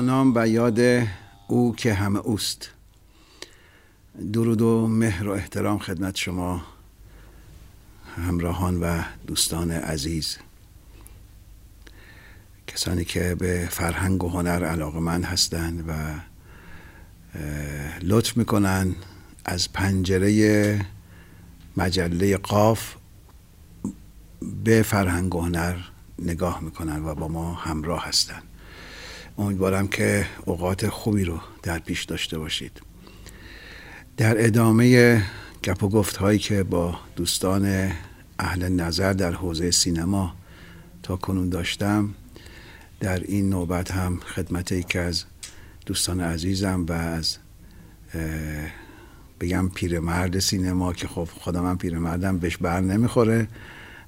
نام و یاد او که همه اوست. درود و مهر و احترام خدمت شما همراهان و دوستان عزیز. کسانی که به فرهنگ و هنر علاقه من هستند و لطف می‌کنن از پنجره مجله قاف به فرهنگ و هنر نگاه می‌کنن و با ما همراه هستند. امیدوارم که اوقات خوبی رو در پیش داشته باشید. در ادامه گپ و گفت هایی که با دوستان اهل نظر در حوزه سینما تا کنون داشتم در این نوبت هم خدمت یکی از دوستان عزیزم و از بگم پیرمرد سینما که خب خودم هم پیرمردم بهش بر نمی‌خوره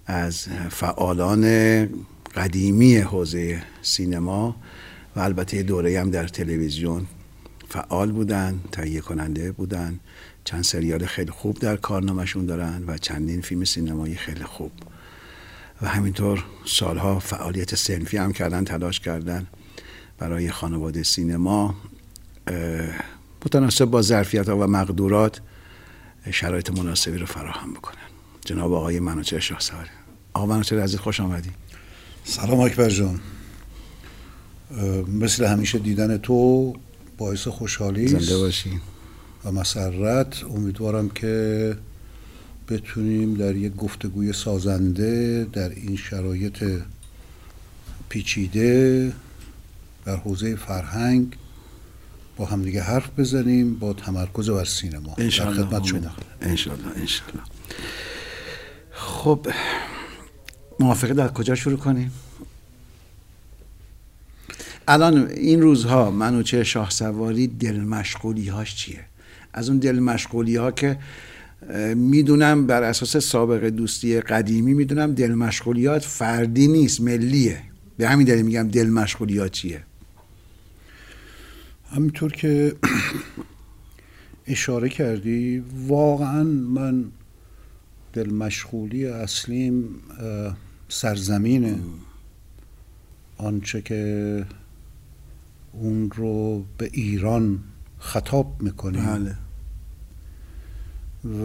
از فعالان قدیمی حوزه سینما و البته دوره هم در تلویزیون فعال بودن تهیه کننده بودن. چند سریال خیلی خوب در کارنامهشون دارن و چندین فیلم سینمایی خیلی خوب. و همینطور سالها فعالیت سنفی هم کردن تلاش کردن برای خانواده سینما. متناسب با ظرفیت ها و مقدورات شرایط مناسبی رو فراهم بکنن. جناب آقای منوچه شاه سواری آقا منوچه عزیز خوش آمدی. سلام اکبر جان. مثل همیشه دیدن تو باعث خوشحالی زنده باشی. و مسرت. امیدوارم که بتونیم در یک گفتگوی سازنده در این شرایط پیچیده در حوزه فرهنگ با همدیگه حرف بزنیم با تمرکز بر سینما. در خدمت شما. انشالله انشالله خب موافقه در کجا شروع کنیم؟ الان این روزها منوچه شاه سواری دل مشغولی هاش چیه؟ از اون دل مشغولی ها که می‌دونم بر اساس سابقه دوستی قدیمی می‌دونم دل مشغولیات فردی نیست ملیه. به همین دلیل میگم دل مشغولیات چیه؟ همینطور که اشاره کردی واقعا من دل مشغولی اصلیم سرزمینه آنچه که اون رو به ایران خطاب می‌کنیم بله.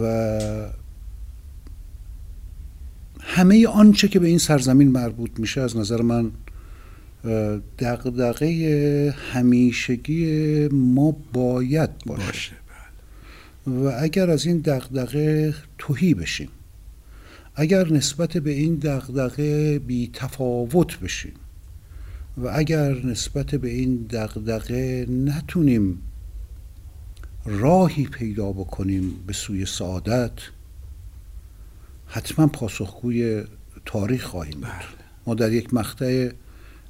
و همه آنچه که به این سرزمین مربوط میشه از نظر من دقدقه همیشگی ما باید باشه, باشه بله. و اگر از این دقدقه توهی بشیم اگر نسبت به این دقدقه بی تفاوت بشیم و اگر نسبت به این دقدقه نتونیم راهی پیدا بکنیم به سوی سعادت حتما پاسخگوی تاریخ خواهیم بود. بله. ما در یک مقطع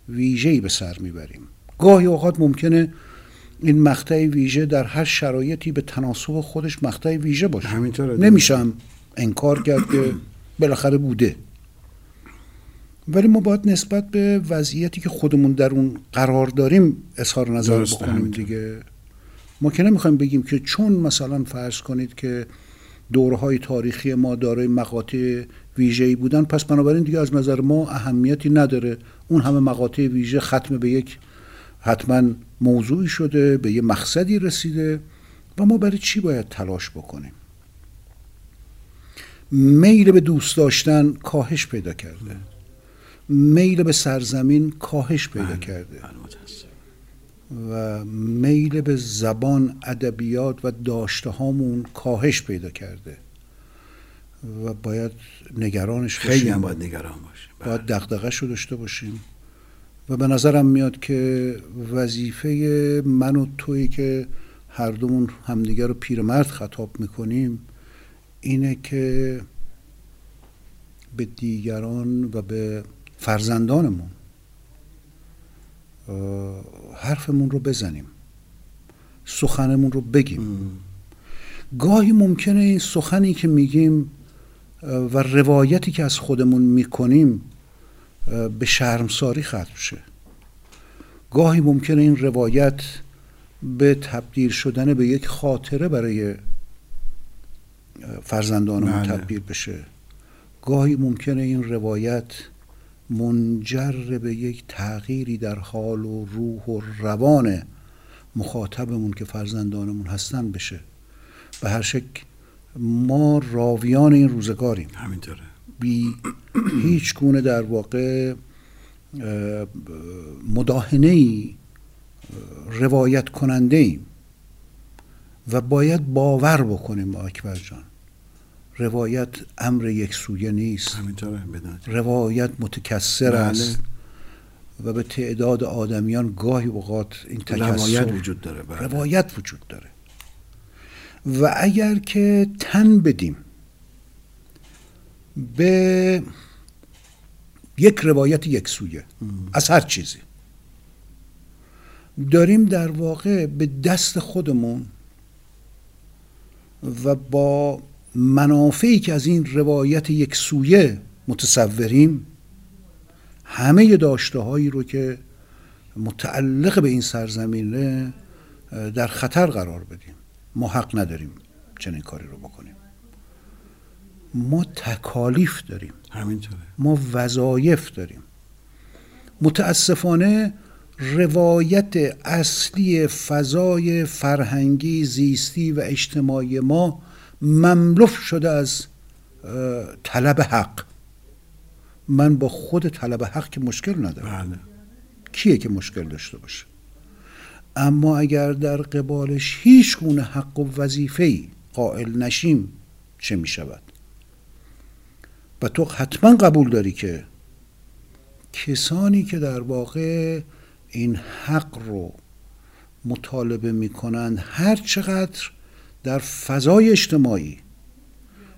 ویژه‌ای به سر می‌بریم. گاهی اوقات ممکنه این مقطع ویژه در هر شرایطی به تناسب خودش مقطع ویژه باشه. نمیشم انکار کرد که بالاخره بوده. ولی ما باید نسبت به وضعیتی که خودمون در اون قرار داریم اظهار نظر بکنیم دیگه. ما که نمی‌خوایم بگیم که چون مثلا فرض کنید که دورهای تاریخی ما دارای مقاطع ویژه‌ای بودن پس بنابراین دیگه از نظر ما اهمیتی نداره. اون همه مقاطع ویژه ختم به یک حتما موضوعی شده به یه مقصدی رسیده و ما برای چی باید تلاش بکنیم؟ میل به دوست داشتن کاهش پیدا کرده. میل به سرزمین کاهش پیدا بله، کرده. بله، و میل به زبان ادبیات و داشته هامون کاهش پیدا کرده. و باید نگرانش باشیم خیلی هم باید نگران باشیم. بله. باید دقدقه رو داشته باشیم. و به نظرم میاد که وظیفه من و تویی که هر دومون همدیگر رو پیرمرد خطاب می‌کنیم اینه که به دیگران و به فرزندانمون. حرفمون رو بزنیم. سخنمون رو بگیم. گاهی ممکنه این سخنی که میگیم و روایتی که از خودمون می‌کنیم به شرمساری ختم شه. گاهی ممکنه این روایت به تبدیل شدن به یک خاطره برای فرزندانمون بله. تبدیل بشه. گاهی ممکنه این روایت منجر به یک تغییری در حال و روح و روان مخاطبمون که فرزندانمون هستن بشه. به هر شکل ما راویان این روزگاریم. همینطوره. بی هیچ گونه در واقع مداهنه ای روایت کننده ایم و باید باور بکنیم با اکبر جان. روایت امر یک سویه نیست روایت متکسر بله. است و به تعداد آدمیان گاهی اوقات این روایت وجود داره بله. روایت وجود داره و اگر که تن بدیم به یک روایت یک سویه از هر چیزی داریم در واقع به دست خودمون و با منافعی که از این روایت یک سویه متصوریم همه داشته هایی رو که متعلق به این سرزمینه در خطر قرار بدیم. ما حق نداریم چنین کاری رو بکنیم. ما تکالیف داریم. همینطوره. ما وظایف داریم. متاسفانه روایت اصلی فضای فرهنگی زیستی و اجتماعی ما مملوف شده از طلب حق. من با خود طلب حق که مشکل ندارم. بله. کیه که مشکل داشته باشه؟ اما اگر در قبالش هیچ گونه حق و وظیفه قائل نشیم چه می شود و تو حتما قبول داری که کسانی که در واقع این حق رو مطالبه می‌کنند هر چقدر در فضای اجتماعی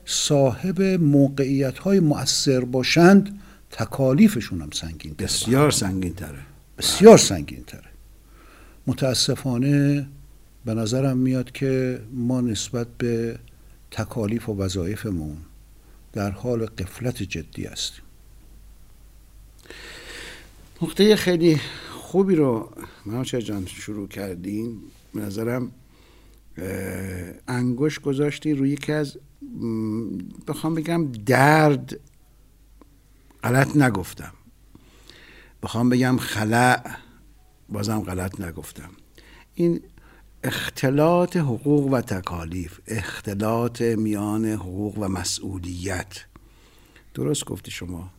صاحب موقعیت های مؤثر باشند تکالیفشون هم سنگین بسیار سنگین تره. بسیار سنگین تره. متاسفانه به نظرم میاد که ما نسبت به تکالیف و وظایفمون در حال قفلت جدی هستیم. نقطه خیلی خوبی رو مناچه جان شروع کردین. به نظرم انگوش گذاشتی روی یکی از بخوام بگم درد غلط نگفتم. بخوام بگم خلع بازم غلط نگفتم. این اختلاط حقوق و تکالیف اختلاط میان حقوق و مسئولیت. درست گفتی شما.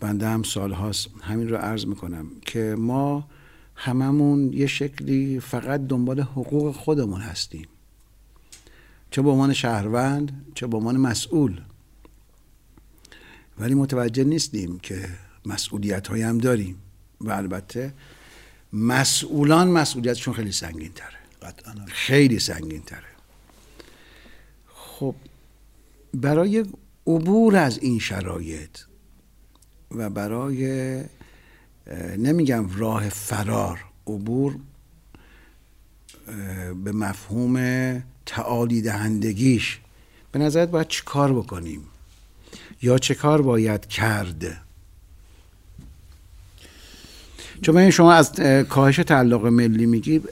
بنده هم سال هاست همین رو عرض می‌کنم که ما هممون یه شکلی فقط دنبال حقوق خودمون هستیم. چه به عنوان شهروند چه به عنوان مسئول. ولی متوجه نیستیم که مسئولیت های هم داریم و البته مسئولان مسئولیتشون خیلی سنگین تره خیلی سنگین تره خب برای عبور از این شرایط و برای نمیگم راه فرار عبور به مفهوم تعالی دهندگیش. به نظرت باید چی کار بکنیم؟ یا چه کار باید کرد؟ چون من شما از کاهش تعلق ملی میگی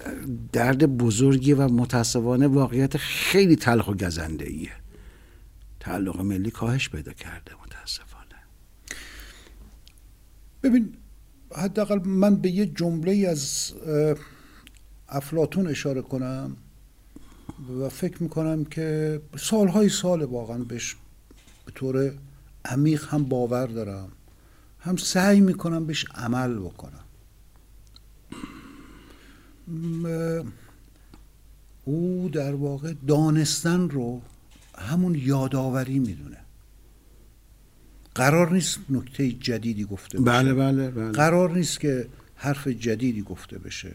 درد بزرگی و متاسفانه واقعیت خیلی تلخ و گزنده ایه تعلق ملی کاهش پیدا کرده متاسفانه. ببین حداقل من به یه جمله از افلاتون اشاره کنم و فکر می‌کنم که سالهای سال واقعا بهش به طور عمیق هم باور دارم. هم سعی می‌کنم بهش عمل بکنم. او در واقع دانستن رو همون یادآوری می‌دونه. قرار نیست نکته جدیدی گفته بشه. بله بله بله. قرار نیست که حرف جدیدی گفته بشه.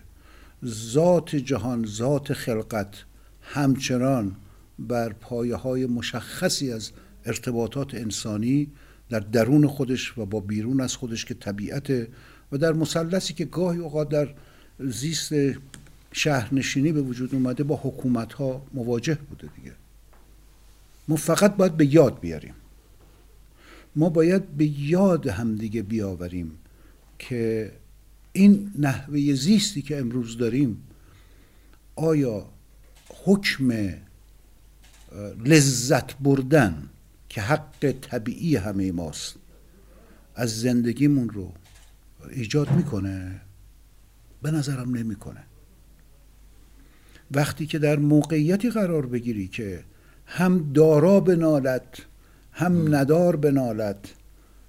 ذات جهان ذات خلقت همچنان بر پایه های مشخصی از ارتباطات انسانی در درون خودش و با بیرون از خودش که طبیعت و در مثلثی که گاهی اوقات در زیست شهرنشینی به وجود اومده با حکومت ها مواجه بوده دیگه. ما فقط باید به یاد بیاریم. ما باید به یاد همدیگه بیاوریم که این نحوه زیستی که امروز داریم آیا حکم لذت بردن که حق طبیعی همه ماست از زندگیمون رو ایجاد می‌کنه؟ به نظرم نمی‌کنه. وقتی که در موقعیتی قرار بگیری که هم دارا بنالد هم ندار بنالد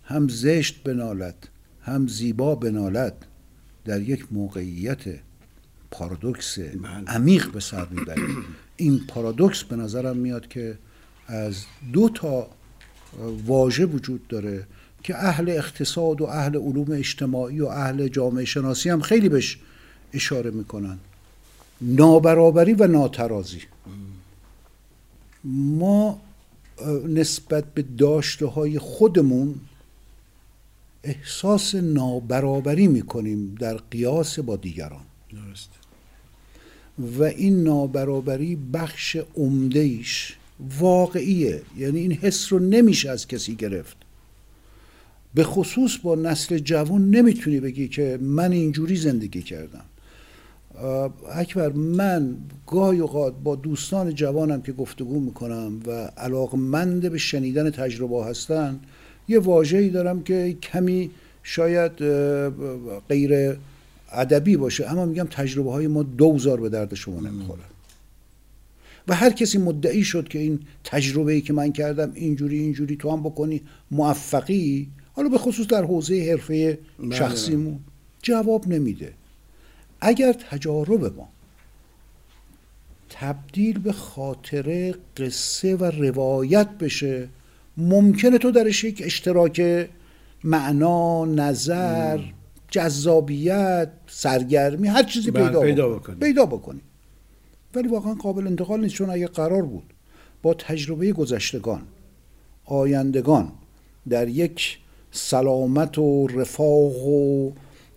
هم زشت بنالد هم زیبا بنالد. در یک موقعیت پارادوکس بله. عمیق به سر می‌بره این پارادوکس به نظرم میاد که از دو تا واژه وجود داره که اهل اقتصاد و اهل علوم اجتماعی و اهل جامعه شناسی هم خیلی بهش اشاره می‌کنن. نابرابری و ناترازی. ما نسبت به داشته های خودمون احساس نابرابری می‌کنیم در قیاس با دیگران. درست. و این نابرابری بخش عمدهش واقعیه. یعنی این حس رو نمیشه از کسی گرفت. به خصوص با نسل جوان نمی‌تونی بگی که من اینجوری زندگی کردم. اکبر من گاهی اوقات با دوستان جوانم که گفتگو می‌کنم و علاقمند به شنیدن تجربه هستن یه واژه‌ای دارم که کمی شاید غیر ادبی باشه اما میگم تجربه های ما دوزار به درد شما نمی‌خوره و هر کسی مدعی شد که این تجربه ای که من کردم اینجوری اینجوری تو هم بکنی موفقی حالا به خصوص در حوزه حرفه بله. شخصیمون جواب نمیده اگر تجارب ما تبدیل به خاطره قصه و روایت بشه ممکنه تو درش یک اشتراک معنا نظر جذابیت سرگرمی هر چیزی بله، پیدا, پیدا بکنی. پیدا بکنی. ولی واقعا قابل انتقال نیست چون اگه قرار بود با تجربه گذشتگان آیندگان در یک سلامت و رفاه و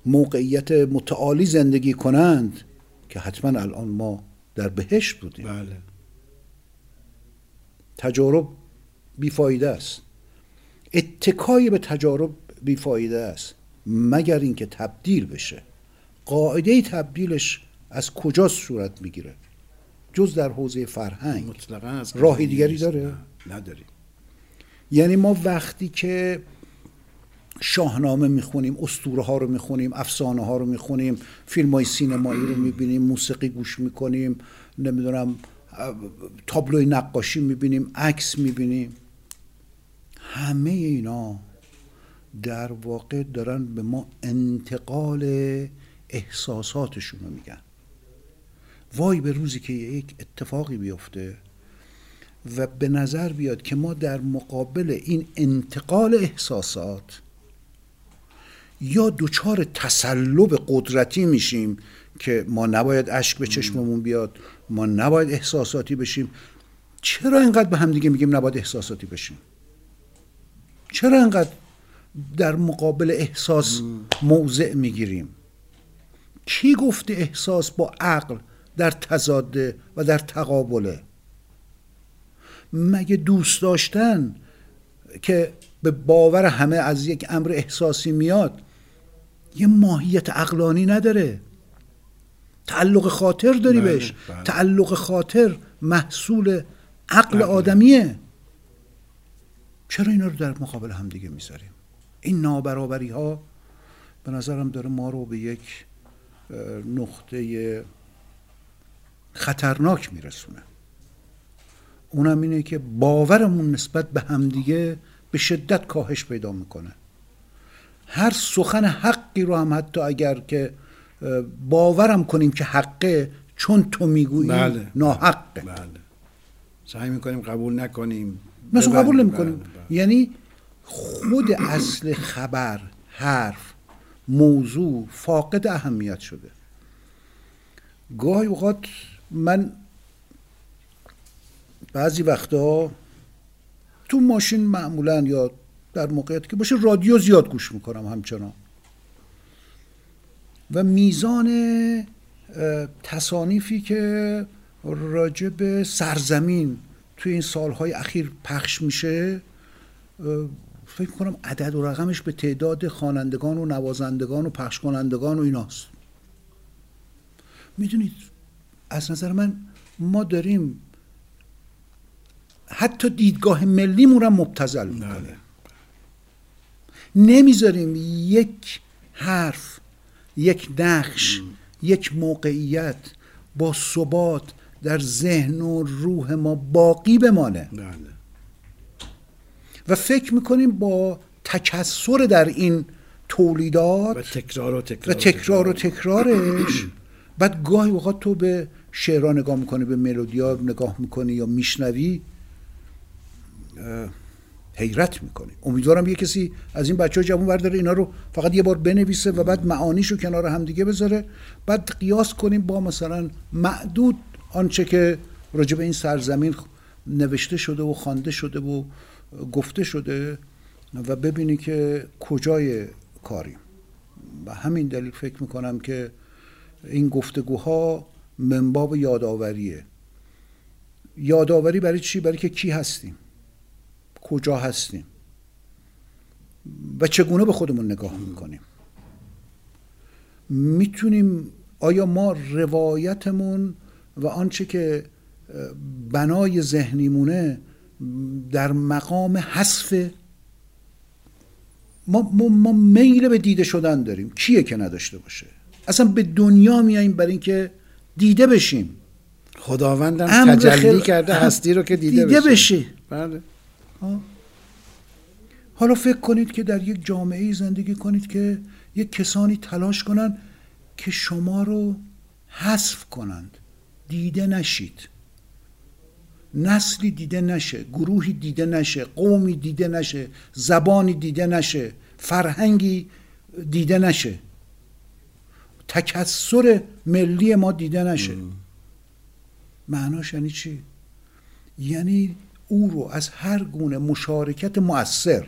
موقعیت متعالی زندگی کنند که حتما الان ما در بهشت بودیم. بله. تجارب بیفایده است. اتکای به تجارب بیفایده است مگر اینکه تبدیل بشه. قاعده تبدیلش از کجا صورت می‌گیره؟ جز در حوزه فرهنگ. مطلقا از راهی دیگری داره؟ نه نداریم. یعنی ما وقتی که شاهنامه می‌خونیم اسطوره ها رو می‌خونیم افسانه ها رو می‌خونیم فیلم های سینمایی رو می‌بینیم موسیقی گوش می‌کنیم نمی‌دونم تابلوی نقاشی می‌بینیم عکس می‌بینیم. همه اینا در واقع دارن به ما انتقال احساساتشون رو میگن. وای به روزی که یک اتفاقی بیفته و به نظر بیاد که ما در مقابل این انتقال احساسات یا دچار تسلب قدرتی میشیم که ما نباید اشک به چشممون بیاد ما نباید احساساتی بشیم. چرا اینقدر به هم دیگه میگیم نباید احساساتی بشیم؟ چرا اینقدر در مقابل احساس موضع می‌گیریم؟ کی گفته احساس با عقل در تضاده و در تقابله؟ مگه دوست داشتن که به باور همه از یک امر احساسی میاد یه ماهیت عقلانی نداره. تعلق خاطر داری بله، بهش. بله. تعلق خاطر محصول عقل بله. آدمیه. چرا اینا رو در مقابل هم دیگه می‌ذاریم؟ این نابرابری ها به نظرم داره ما رو به یک نقطه خطرناک میرسونه. اونم اینه که باورمون نسبت به همدیگه به شدت کاهش پیدا می‌کنه. هر سخن حقی رو هم حتی اگر که باورم کنیم که حقه چون تو می‌گویی بله. ناحقه. بله. سعی می‌کنیم قبول نکنیم. مثلا. قبول نمی‌کنیم. بله، بله. یعنی خود اصل خبر حرف موضوع فاقد اهمیت شده. گاهی اوقات من بعضی وقتا تو ماشین معمولا یا در موقعیت که باشه رادیو زیاد گوش می‌کنم همچنان. و میزان تصانیفی که راجع به سرزمین توی این سالهای اخیر پخش میشه فکر کنم عدد و رقمش به تعداد خوانندگان و نوازندگان و پخش کنندگان و ایناست. می‌دونید از نظر من ما داریم حتی دیدگاه ملیمون هم مبتذل می‌کنیم. بله. نمی‌ذاریم یک حرف یک نقش یک موقعیت با ثبات در ذهن و روح ما باقی بمانه. بله. و فکر می‌کنیم با تکسر در این تولیدات و تکرار و تکرار و تکرار و تکرارش بعد گاهی اوقات تو به شعرها نگاه می‌کنی به ملودیا نگاه می‌کنی یا میشنوی حیرت می‌کنی. امیدوارم یه کسی از این بچه ها جوان برداره اینا رو فقط یه بار بنویسه و بعد معانیشو کنار همدیگه بذاره. بعد قیاس کنیم با مثلا معدود آنچه که راجع به این سرزمین نوشته شده و خوانده شده و گفته شده و ببینی که کجای کاریم و همین دلیل فکر می‌کنم که این گفتگوها منباب یادآوریه. یادآوری برای چی؟ برای که کی هستیم. کجا هستیم و چگونه به خودمون نگاه می‌کنیم. می‌تونیم آیا ما روایتمون و آنچه که بنای ذهنیمونه در مقام حذف ما, ما, ما میل به دیده شدن داریم. کیه که نداشته باشه؟ اصلا به دنیا میاییم برای اینکه دیده بشیم. خداوندم تجلی کرده هستی رو که دیده, دیده بشه بله. حالا فکر کنید که در یک جامعه زندگی کنید که یک کسانی تلاش کنند که شما رو حذف کنند. دیده نشید. نسلی دیده نشه گروهی دیده نشه قومی دیده نشه زبانی دیده نشه فرهنگی دیده نشه. تکسر ملی ما دیده نشه. معناش یعنی چی؟ یعنی او رو از هر گونه مشارکت مؤثر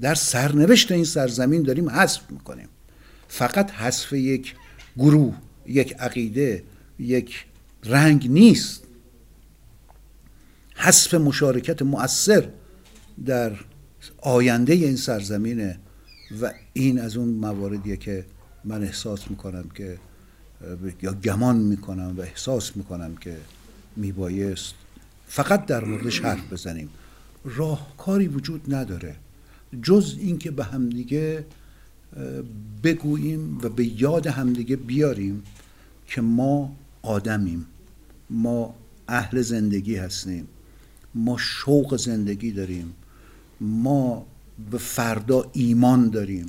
در سرنوشت این سرزمین داریم حذف می‌کنیم. فقط حذف یک گروه یک عقیده یک رنگ نیست. حذف مشارکت مؤثر در آینده این سرزمینه و این از اون مواردیه که من احساس می‌کنم که یا گمان می‌کنم و احساس می‌کنم که میبایست فقط در موردش حرف بزنیم. راهکاری وجود نداره. جز اینکه به همدیگه بگوییم و به یاد همدیگه بیاریم که ما آدمیم. ما اهل زندگی هستیم. ما شوق زندگی داریم. ما به فردا ایمان داریم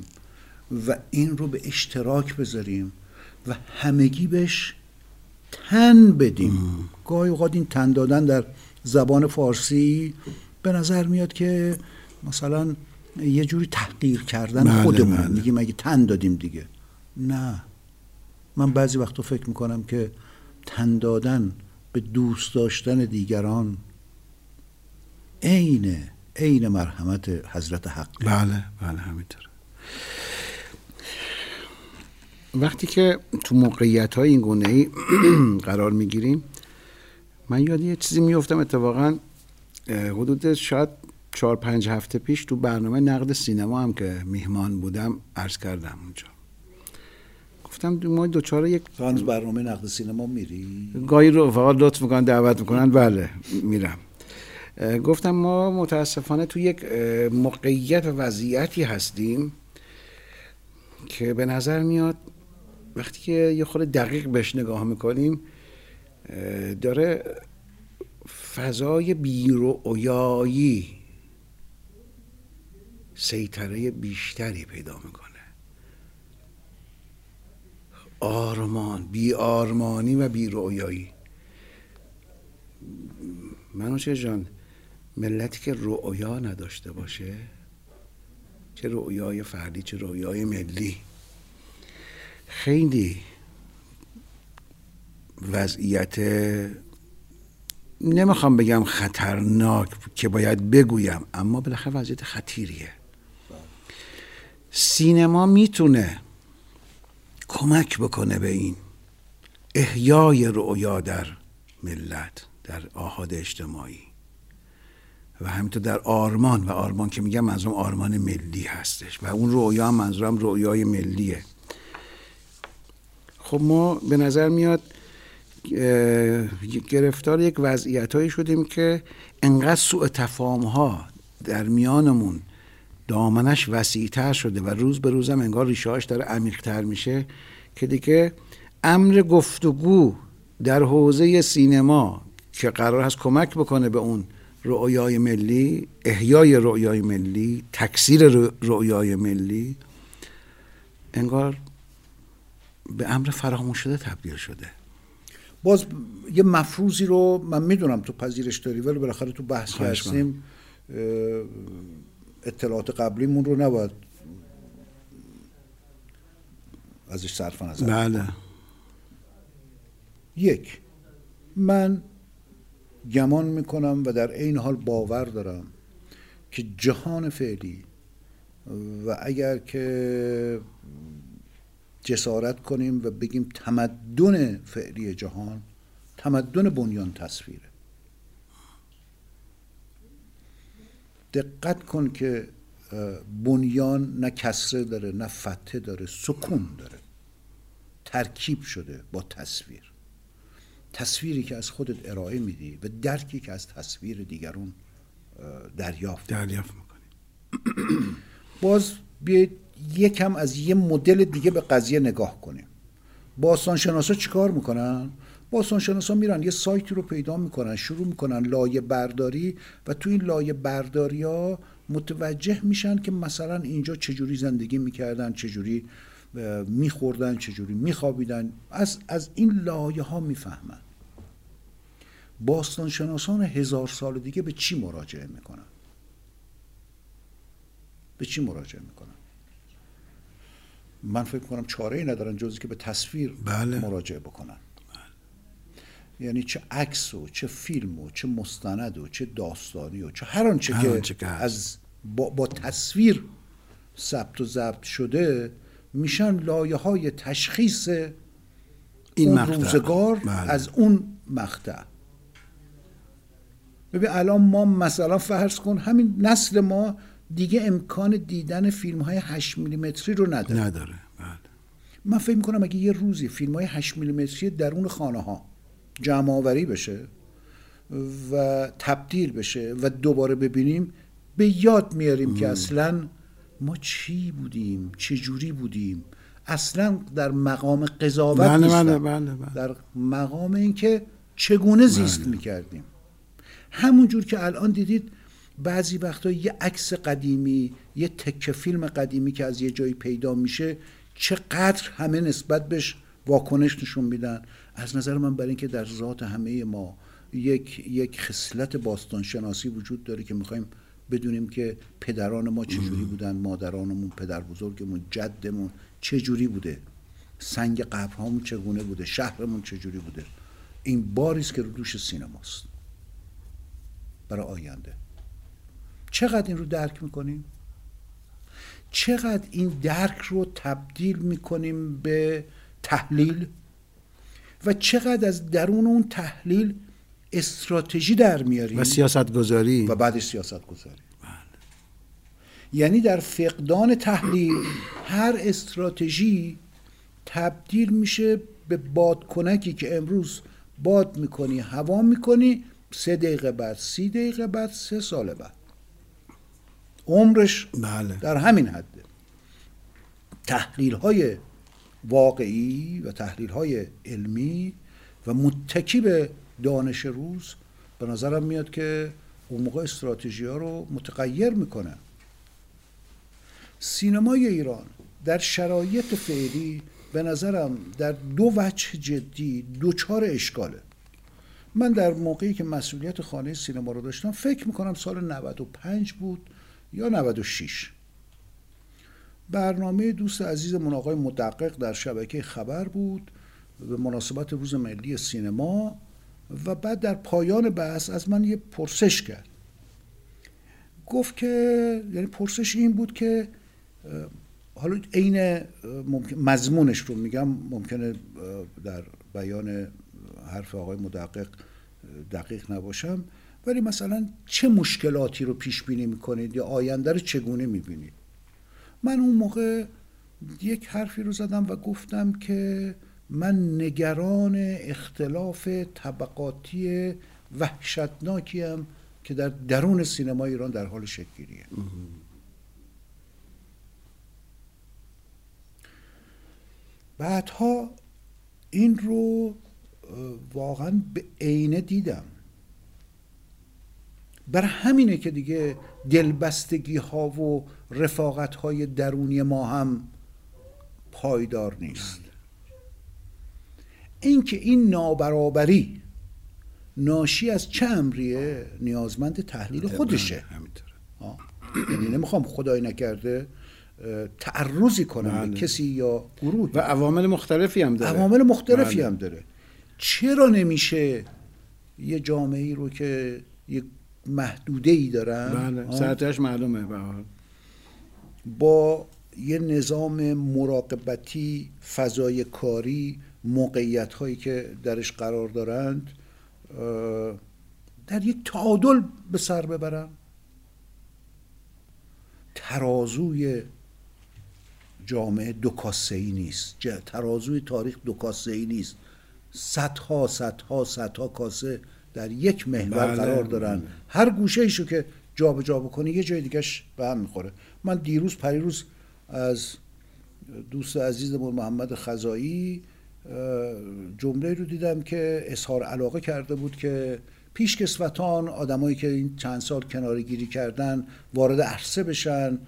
و این رو به اشتراک بذاریم و همگی بهش تن بدیم. گاهی اوقات این تن دادن در زبان فارسی به نظر میاد که مثلا یه جوری تحقیر کردن بله خودمون. بله. میگیم اگه تن دادیم دیگه؟ نه. من بعضی وقتا فکر می‌کنم که تن دادن به دوست داشتن دیگران عین عین مرحمت حضرت حق. بله بله همینطور. وقتی که تو موقعیت های این گونه ای قرار می‌گیریم من یاد یه چیزی میفتم اتفاقا حدود شاید چهار پنج هفته پیش تو برنامه نقد سینما هم که میهمان بودم عرض کردم اونجا. گفتم دو- ما دوچار یک هنوز برنامه نقد سینما میری؟ گاهی رو فقط لطف می‌کنن دعوت می‌کنن بله میرم. گفتم ما متاسفانه تو یک موقعیت و وضعیتی هستیم که به نظر میاد وقتی که یه خود دقیق بهش نگاه می‌کنیم داره فضای بیرویایی سیطره بیشتری پیدا می‌کنه. آرمان بی آرمانی و بی رویایی منوچه جان ملتی که رؤیا نداشته باشه چه رؤیای فردی چه رؤیای ملی. خیلی وضعیت نمی‌خوام بگم خطرناک که باید بگویم اما بالاخره وضعیت خطیریه. سینما می‌تونه کمک بکنه به این احیای رؤیا در ملت در آهاد اجتماعی. و همینطور در آرمان و آرمان که میگم منظورم آرمان ملی هستش. و اون رؤیا هم منظورم رؤیای ملیه. خب ما به نظر میاد گرفتار یک وضعیت هایی شدیم که انقدر سوء تفاهم ها در میانمون دامنش وسیعتر شده و روز به روزم انگار ریشهاش داره عمیقتر میشه که دیگه امر گفتگو در حوزه سینما که قرار هست کمک بکنه به اون رؤیای ملی احیای رؤیای ملی تکثیر رؤیای ملی انگار به امر فراموش شده تبدیل شده. باز یه مفروضی رو من می‌دونم تو پذیرش داری ولی بالاخره تو بحث هستیم اطلاعات قبلیمون رو نباید ازش صرف نظر بله. یک من گمان می‌کنم و در این حال باور دارم که جهان فعلی و اگر که جسارت کنیم و بگیم تمدن فعلی جهان تمدن بنیان تصویره. دقت کن که بنیان نه کسره داره نه فتحه داره سکون داره. ترکیب شده با تصویر. تصویری که از خودت ارائه میدی و درکی که از تصویر دیگرون دریافت دریافت می‌کنی. باز بیاید یکم از یه مدل دیگه به قضیه نگاه کنیم. باستانشناسا چیکار می‌کنن؟ باستانشناسا میرن یه سایتی رو پیدا می‌کنن شروع می‌کنن لایه برداری و تو این لایه برداری ها متوجه میشن که مثلا اینجا چجوری زندگی می‌کردن چجوری میخوردن چجوری میخوابیدن. از, از این لایه ها می‌فهمن. باستانشناسان هزار سال دیگه به چی مراجعه می‌کنن؟ به چی مراجعه می‌کنن؟ من فکر کنم چاره ای ندارن جزی که به تصویر بله. مراجعه بکنن یعنی چه عکس و چه فیلم و چه مستند و چه داستانی و چه هر آنچه که, از با, با تصویر ثبت و ضبط شده میشن لایه های تشخیص این اون روزگار بله. از اون مقطع ببین الان ما مثلا فرض کن همین نسل ما دیگه امکان دیدن فیلم های 8 میلیمتری رو نداره. نداره. بله. من فکر می‌کنم اگه یه روزی فیلم های 8 میلیمتری درون خانه ها جمع آوری بشه و تبدیل بشه و دوباره ببینیم به یاد میاریم که اصلا ما چی بودیم؟ چه جوری بودیم؟ اصلا در مقام قضاوت بله بله بله بله. در مقام اینکه چگونه زیست بله. می‌کردیم. همون جور که الان دیدید بعضی وقتا یه عکس قدیمی یه تکه فیلم قدیمی که از یه جایی پیدا میشه چقدر همه نسبت بهش واکنش نشون میدن. از نظر من برای اینکه در ذات همه ما یک یک خصلت باستان شناسی وجود داره که می‌خوایم بدونیم که پدران ما چجوری بودن مادرانمون پدر بزرگمون جدمون چجوری بوده سنگ قبرهامون چگونه بوده شهرمون چجوری بوده. این باریست که رو دوش سینماست. برای آینده. چقدر این رو درک می‌کنیم؟ چقدر این درک رو تبدیل می‌کنیم به تحلیل؟ و چقدر از درون اون تحلیل استراتژی در میاریم؟ و سیاست گذاری و بعد سیاست گذاری بله. یعنی در فقدان تحلیل هر استراتژی تبدیل میشه به بادکنکی که امروز باد می‌کنی هوا می‌کنی سه دقیقه بعد سی دقیقه بعد سه سال بعد. عمرش بله. در همین حده تحلیل های واقعی و تحلیل های علمی و متکی به دانش روز به نظرم میاد که اون موقع استراتژی ها رو متغیر می‌کنه. سینمای ایران در شرایط فعلی به نظرم در دو وجه جدی دوچار اشکاله من در موقعی که مسئولیت خانه سینما رو داشتم فکر می‌کنم سال 95 بود یا 96 برنامه دوست عزیزمون آقای مدقق در شبکه خبر بود به مناسبت روز ملی سینما و بعد در پایان بحث از من یه پرسش کرد. گفت که یعنی پرسش این بود که حالا عین مضمونش رو میگم ممکنه در بیان حرف آقای مدقق دقیق نباشم. ولی مثلا چه مشکلاتی رو پیش بینی می‌کنید یا آینده رو چگونه می‌بینید؟ من اون موقع یک حرفی رو زدم و گفتم که من نگران اختلاف طبقاتی وحشتناکی هم که در درون سینما ایران در حال شکلیه. بعدها این رو واقعا به عینه دیدم. بر همینه که دیگه دلبستگی ها و رفاقت های درونی ما هم پایدار نیست. اینکه این نابرابری ناشی از چه امریه نیازمند تحلیل خودشه. یعنی نمی‌خوام خدای نکرده تعرضی کنم به بله. کسی یا گروه و عوامل مختلفی هم داره. عوامل مختلفی بله. هم داره. چرا نمیشه یه جامعه رو که یه محدوده ای دارن؟ بله معلومه با یه نظام مراقبتی فضای کاری موقعیت هایی که درش قرار دارند در یک تعادل به سر ببرن. ترازوی جامعه دو کاسه ای نیست ترازوی تاریخ دو کاسه ای نیست. صدها صدها صدها کاسه در یک محور بله. قرار دارن. هر گوشه ایشو که جابجا جا بکنی یه جای دیگهش به هم می‌خوره. من دیروز پریروز از دوست عزیزمون محمد خزایی جمله رو دیدم که اظهار علاقه کرده بود که پیشکسوتان آدمایی که این چند سال کناری گیری کردن وارد عرصه بشن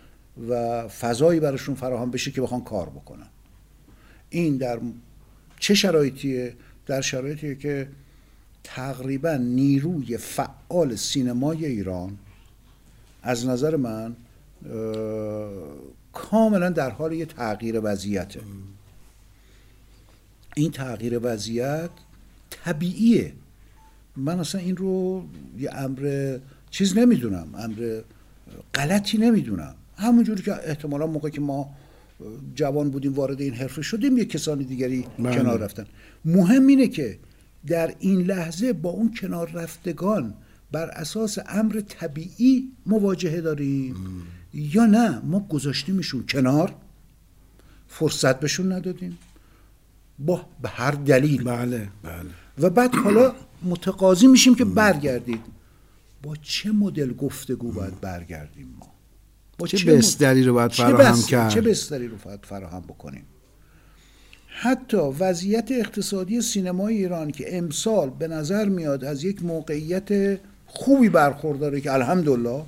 و فضایی براشون فراهم بشه که بخوان کار بکنن. این در چه شرایطیه؟ در شرایطیه که تقریبا نیروی فعال سینمای ایران از نظر من کاملا در حال یه تغییر وضعیته. این تغییر وضعیت طبیعیه. من اصلا این رو یه امر چیز نمی‌دونم امر غلطی نمی‌دونم. همونجوری که احتمالا موقع که ما جوان بودیم وارد این حرفه شدیم یه کسانی دیگری بله. کنار رفتن. مهم اینه که در این لحظه با اون کنار رفتگان بر اساس امر طبیعی مواجهه داریم. یا نه؟ ما گذاشتیمشون کنار فرصت بهشون ندادیم. با به هر دلیل. بله بله. و بعد حالا متقاضی میشیم که برگردید. با چه مدل گفتگو باید برگردیم ما؟ با چه, چه بستری رو باید فراهم کرد؟ چه بستری رو باید فراهم بکنیم؟ حتی وضعیت اقتصادی سینمای ایران که امسال به نظر میاد از یک موقعیت خوبی برخورداره که الحمدلله.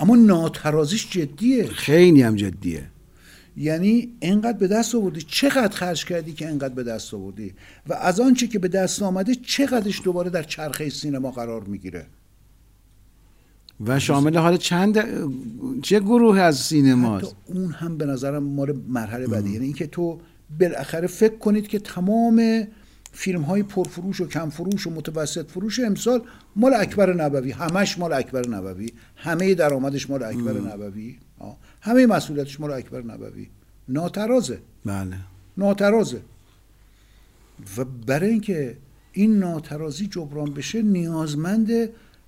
اما ناترازیش جدیه. خیلی هم جدیه. یعنی انقدر به دست آوردی چقدر خرج کردی که انقدر به دست آوردی؟ و از آنچه که به دست آمده چقدرش دوباره در چرخه سینما قرار می‌گیره؟ و شامل حال چند چه گروه از سینماست؟ اون هم به نظرم مال مرحله بعدی. یعنی اینکه تو بالاخره فکر کنید که تمام فیلم های پرفروش و کم فروش و متوسط فروش امسال مال اکبر نبوی. همش مال اکبر نبوی. همه درآمدش مال اکبر نبوی. همه مسئولیتش مال اکبر نبوی. ناترازه. بله. ناترازه. و برای اینکه این ناترازی جبران بشه نیازمند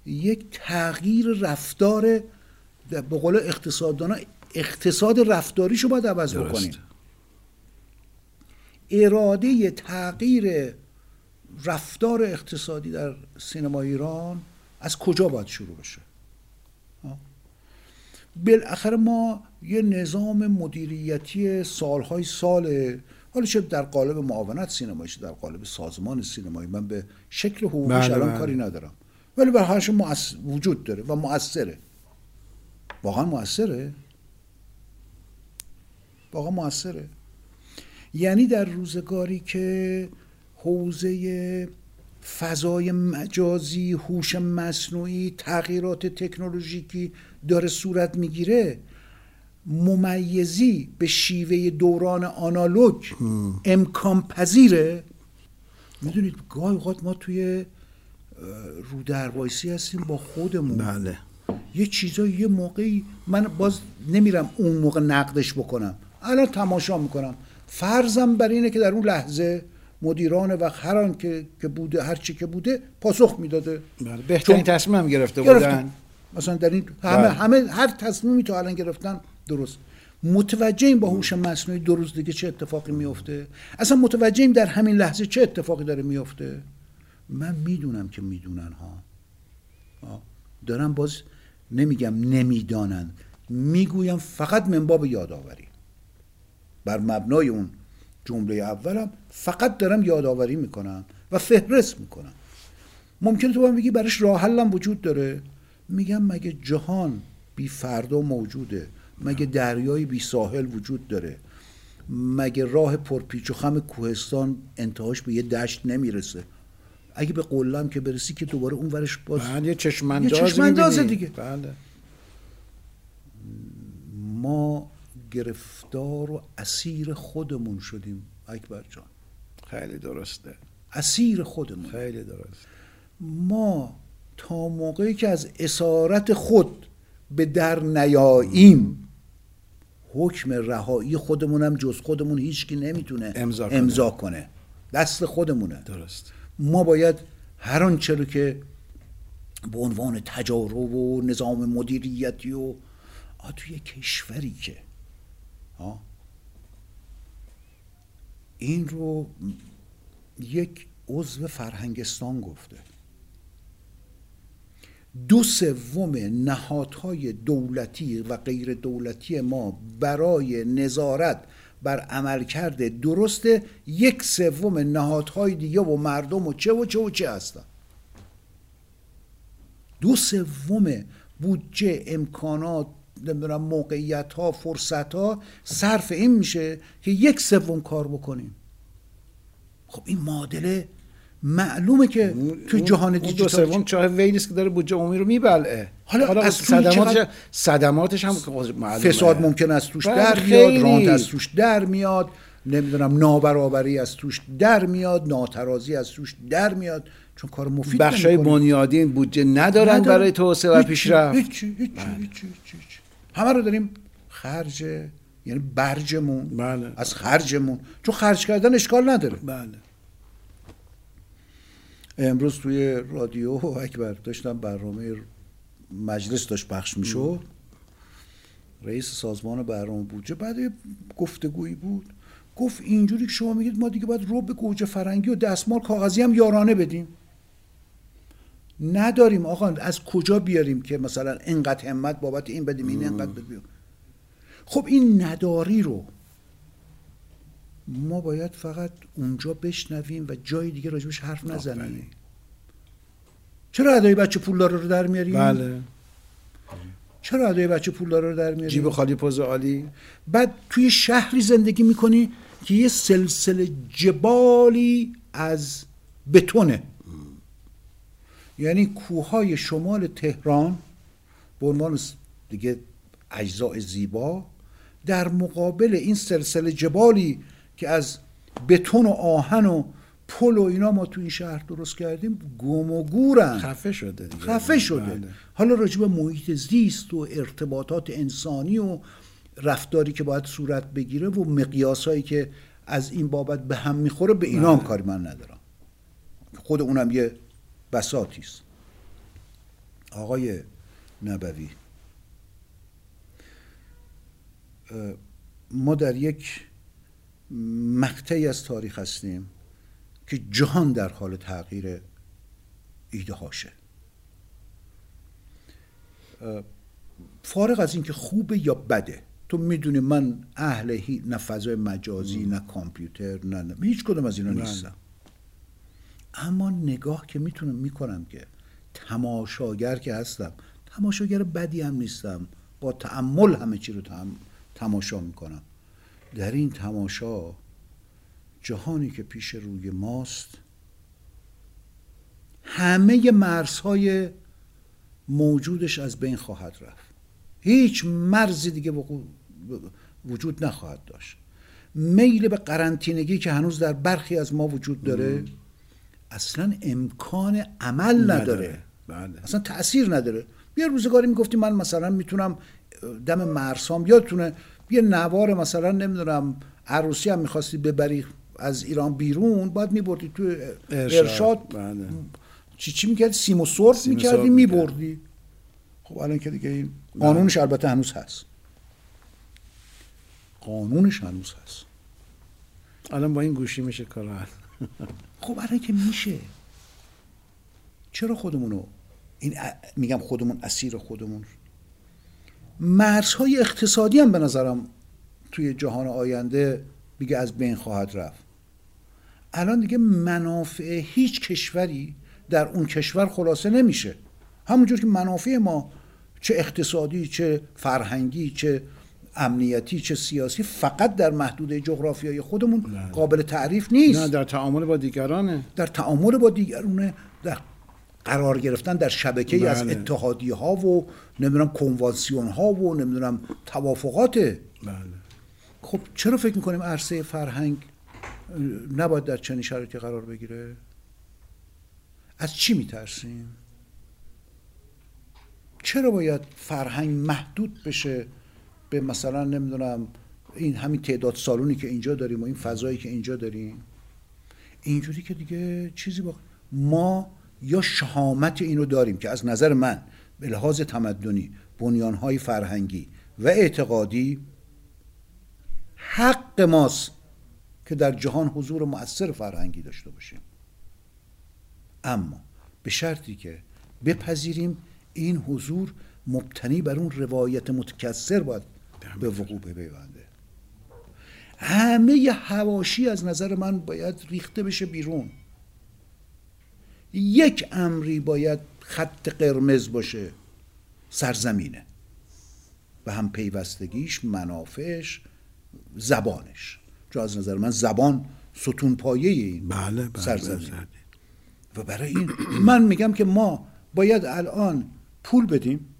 یک تغییر رفتار به قول اقتصاددانا اقتصاد رفتاریشو باید عوض بکنیم. اراده تغییر رفتار اقتصادی در سینما ایران از کجا باید شروع بشه؟ بالاخره ما یه نظام مدیریتی سالهای سال حالا چه در قالب معاونت سینمایی در قالب سازمان سینمایی. من به شکل حقوقیش بله، الان بله. کاری ندارم. ولی به هرش وجود داره و مؤثره. واقعا مؤثره. واقعا مؤثره. یعنی در روزگاری که حوزه فضای مجازی هوش مصنوعی تغییرات تکنولوژیکی داره صورت می‌گیره ممیزی به شیوه دوران آنالوگ امکان پذیره می‌دونید گاهی اوقات ما توی رو دروایسی هستیم با خودمون. بله. یه چیزایی یه موقعی من باز نمیرم اون موقع نقدش بکنم. الان تماشا می‌کنم. فرضم بر اینه که در اون لحظه مدیران و هر که که بوده هر چی که بوده پاسخ می‌داده. بله. بهترین تصمیم هم گرفته بودن. مثلا در این همه بله. همه هر تصمیمی تا الان گرفتن درست. متوجهیم با هوش مصنوعی دو روز دیگه چه اتفاقی میفته اصلا متوجهیم در همین لحظه چه اتفاقی داره میفته من می‌دونم که می‌دونن ها. دارم باز نمیگم نمی‌دانند. می‌گویم فقط من باب یادآوری. بر مبنای اون جمله اولم فقط دارم یادآوری می‌کنم و فهرست می‌کنم. ممکنه تو بگی برش راه حلم وجود داره؟ میگم مگه جهان بی فردا موجوده. مگه دریای بی ساحل وجود داره. مگه راه پرپیچ و خم کوهستان انتهاش به یه دشت نمی‌رسه. اگه به قلم که برسی که دوباره اون ورش باز بله یه چشمنداز. دیگه. بله. ما گرفتار و اسیر خودمون شدیم اکبر جان. خیلی درسته. اسیر خودمون. خیلی درست ما تا موقعی که از اسارت خود به در نیاییم حکم رهایی خودمونم جز خودمون هیچکی نمی‌تونه امضا کنه. امضا کنه. دست خودمونه. درست. ما باید هر آنچه رو که به عنوان تجارب و نظام مدیریتی و توی کشوری که. آه. این رو یک عضو فرهنگستان گفته. دو سوم نهادهای دولتی و غیر دولتی ما برای نظارت بر عملکرد درست یک سوم نهادهای دیگه و مردم و چه و چه و چه هستن. دو سوم بودجه امکانات نمی‌دونم موقعیت ها فرصت ها صرف این میشه که یک سوم کار بکنیم. خب این معادله معلومه که تو جهان اون دو دیجیتال سوم چاه ویلیست که داره بودجه عمومی رو میبلعه حالا از روی صدماتش چقدر- صدماتش هم معلومه فساد ممکن از توش بله، در. میاد رانت از توش در میاد نمی‌دونم نابرابری از توش در میاد ناترازی از توش در میاد چون کار مفید بخشای نمی‌کنیم. بنیادین بودجه ندارن نداره. برای توسعه و پیشرفت هیچی هیچی هیچی. همه رو داریم خرج یعنی برجمون بله. از خرجمون چون خرج کردن اشکال نداره بله امروز توی رادیو اکبر داشتم برنامه مجلس داشت پخش می‌شد. رئیس سازمان برنامه بودجه بعد گفتگویی بود. گفت اینجوری که شما میگید ما دیگه باید رو به گوجه فرنگی و دستمال کاغذی هم یارانه بدیم. نداریم آقا از کجا بیاریم که مثلا اینقدر همت بابت این بدیم این اینقدر بدیم؟ خب این نداری رو. ما باید فقط اونجا بشنویم و جای دیگه راجبش حرف نزنیم. چرا ادای بچه پولدار رو در میاریم؟ بله. چرا ادای بچه پولدار رو در میاریم؟ جیب خالی پوز عالی. بعد توی شهری زندگی می‌کنی که یه سلسله جبالی از بتونه. یعنی کوههای شمال تهران به عنوان دیگه اجزاء زیبا در مقابل این سلسله جبالی که از بتون و آهن و پل و اینا ما تو این شهر درست کردیم گم و گورن. خفه شده دیگه. خفه شده. بله. حالا راجع به محیط زیست و ارتباطات انسانی و رفتاری که باید صورت بگیره و مقیاسهایی که از این بابت به هم می‌خوره به اینا هم کاری من ندارم. خود اونم یه بساطی است. آقای نبوی ما در یک مقطعی از تاریخ هستیم که جهان در حال تغییر ایده هاشه. فارغ از اینکه خوبه یا بده تو می‌دونی من اهل. نه فضای مجازی نه کامپیوتر نه, نه هیچ کدوم از اینا نیستم. اما نگاه که می‌تونم می‌کنم که تماشاگر که هستم تماشاگر بدی هم نیستم. با تعمل همه چی رو تم... تماشا می‌کنم. در این تماشا جهانی که پیش روی ماست همه مرزهای موجودش از بین خواهد رفت. هیچ مرزی دیگه وجود نخواهد داشت. میل به قرنطینگی که هنوز در برخی از ما وجود داره اصلا امکان عمل نداره. بله. اصلا تاثیر نداره. یه روزگاری می‌گفتی من مثلا می‌تونم دم مرسام یادتونه یه نوار مثلا نمی‌دونم عروسی هم می‌خواستی ببری از ایران بیرون باید میبردی تو ارشاد. ارشاد. بله. چی چی می‌کردی؟ سیم و سیم و می‌کردی میبردی. خب الان که دیگه این قانونش البته هنوز هست. قانونش هنوز هست. الان با این گوشی میشه کار. خب الان که میشه. چرا خودمونو این ا- میگم خودمون اسیر خودمون مرزهای اقتصادی هم به نظرم توی جهان آینده دیگه از بین خواهد رفت. الان دیگه منافع هیچ کشوری در اون کشور خلاصه نمیشه. همونجور که منافع ما چه اقتصادی چه فرهنگی چه امنیتی چه سیاسی فقط در محدوده جغرافیایی خودمون بله. قابل تعریف نیست. نه در تعامل با دیگرانه. در تعامل با دیگرونه در قرار گرفتن در شبکه از بله. اتحادی ها و نمی‌دونم کنوانسیون ها و نمی‌دونم توافقات. بله. خب چرا فکر می‌کنیم عرصه فرهنگ نباید در چنین شرایطی قرار بگیره؟ از چی میترسیم؟ چرا باید فرهنگ محدود بشه به مثلا نمی‌دونم این همین تعداد سالونی که اینجا داریم و این فضایی که اینجا داریم؟ اینجوری که دیگه چیزی با ما یا شهامت اینو داریم که از نظر من به لحاظ تمدنی بنیانهای فرهنگی و اعتقادی حق ماست که در جهان حضور مؤثر فرهنگی داشته باشیم. اما به شرطی که بپذیریم این حضور مبتنی بر اون روایت متکثر باید به وقوع بپیونده همه هواشی از نظر من باید ریخته بشه بیرون. یک امری باید خط قرمز باشه سرزمینه. و هم پیوستگیش منافعش زبانش. چون از نظر من زبان ستون پایه این بله بله سرزمین بله. و برای این من میگم که ما باید الان پول بدیم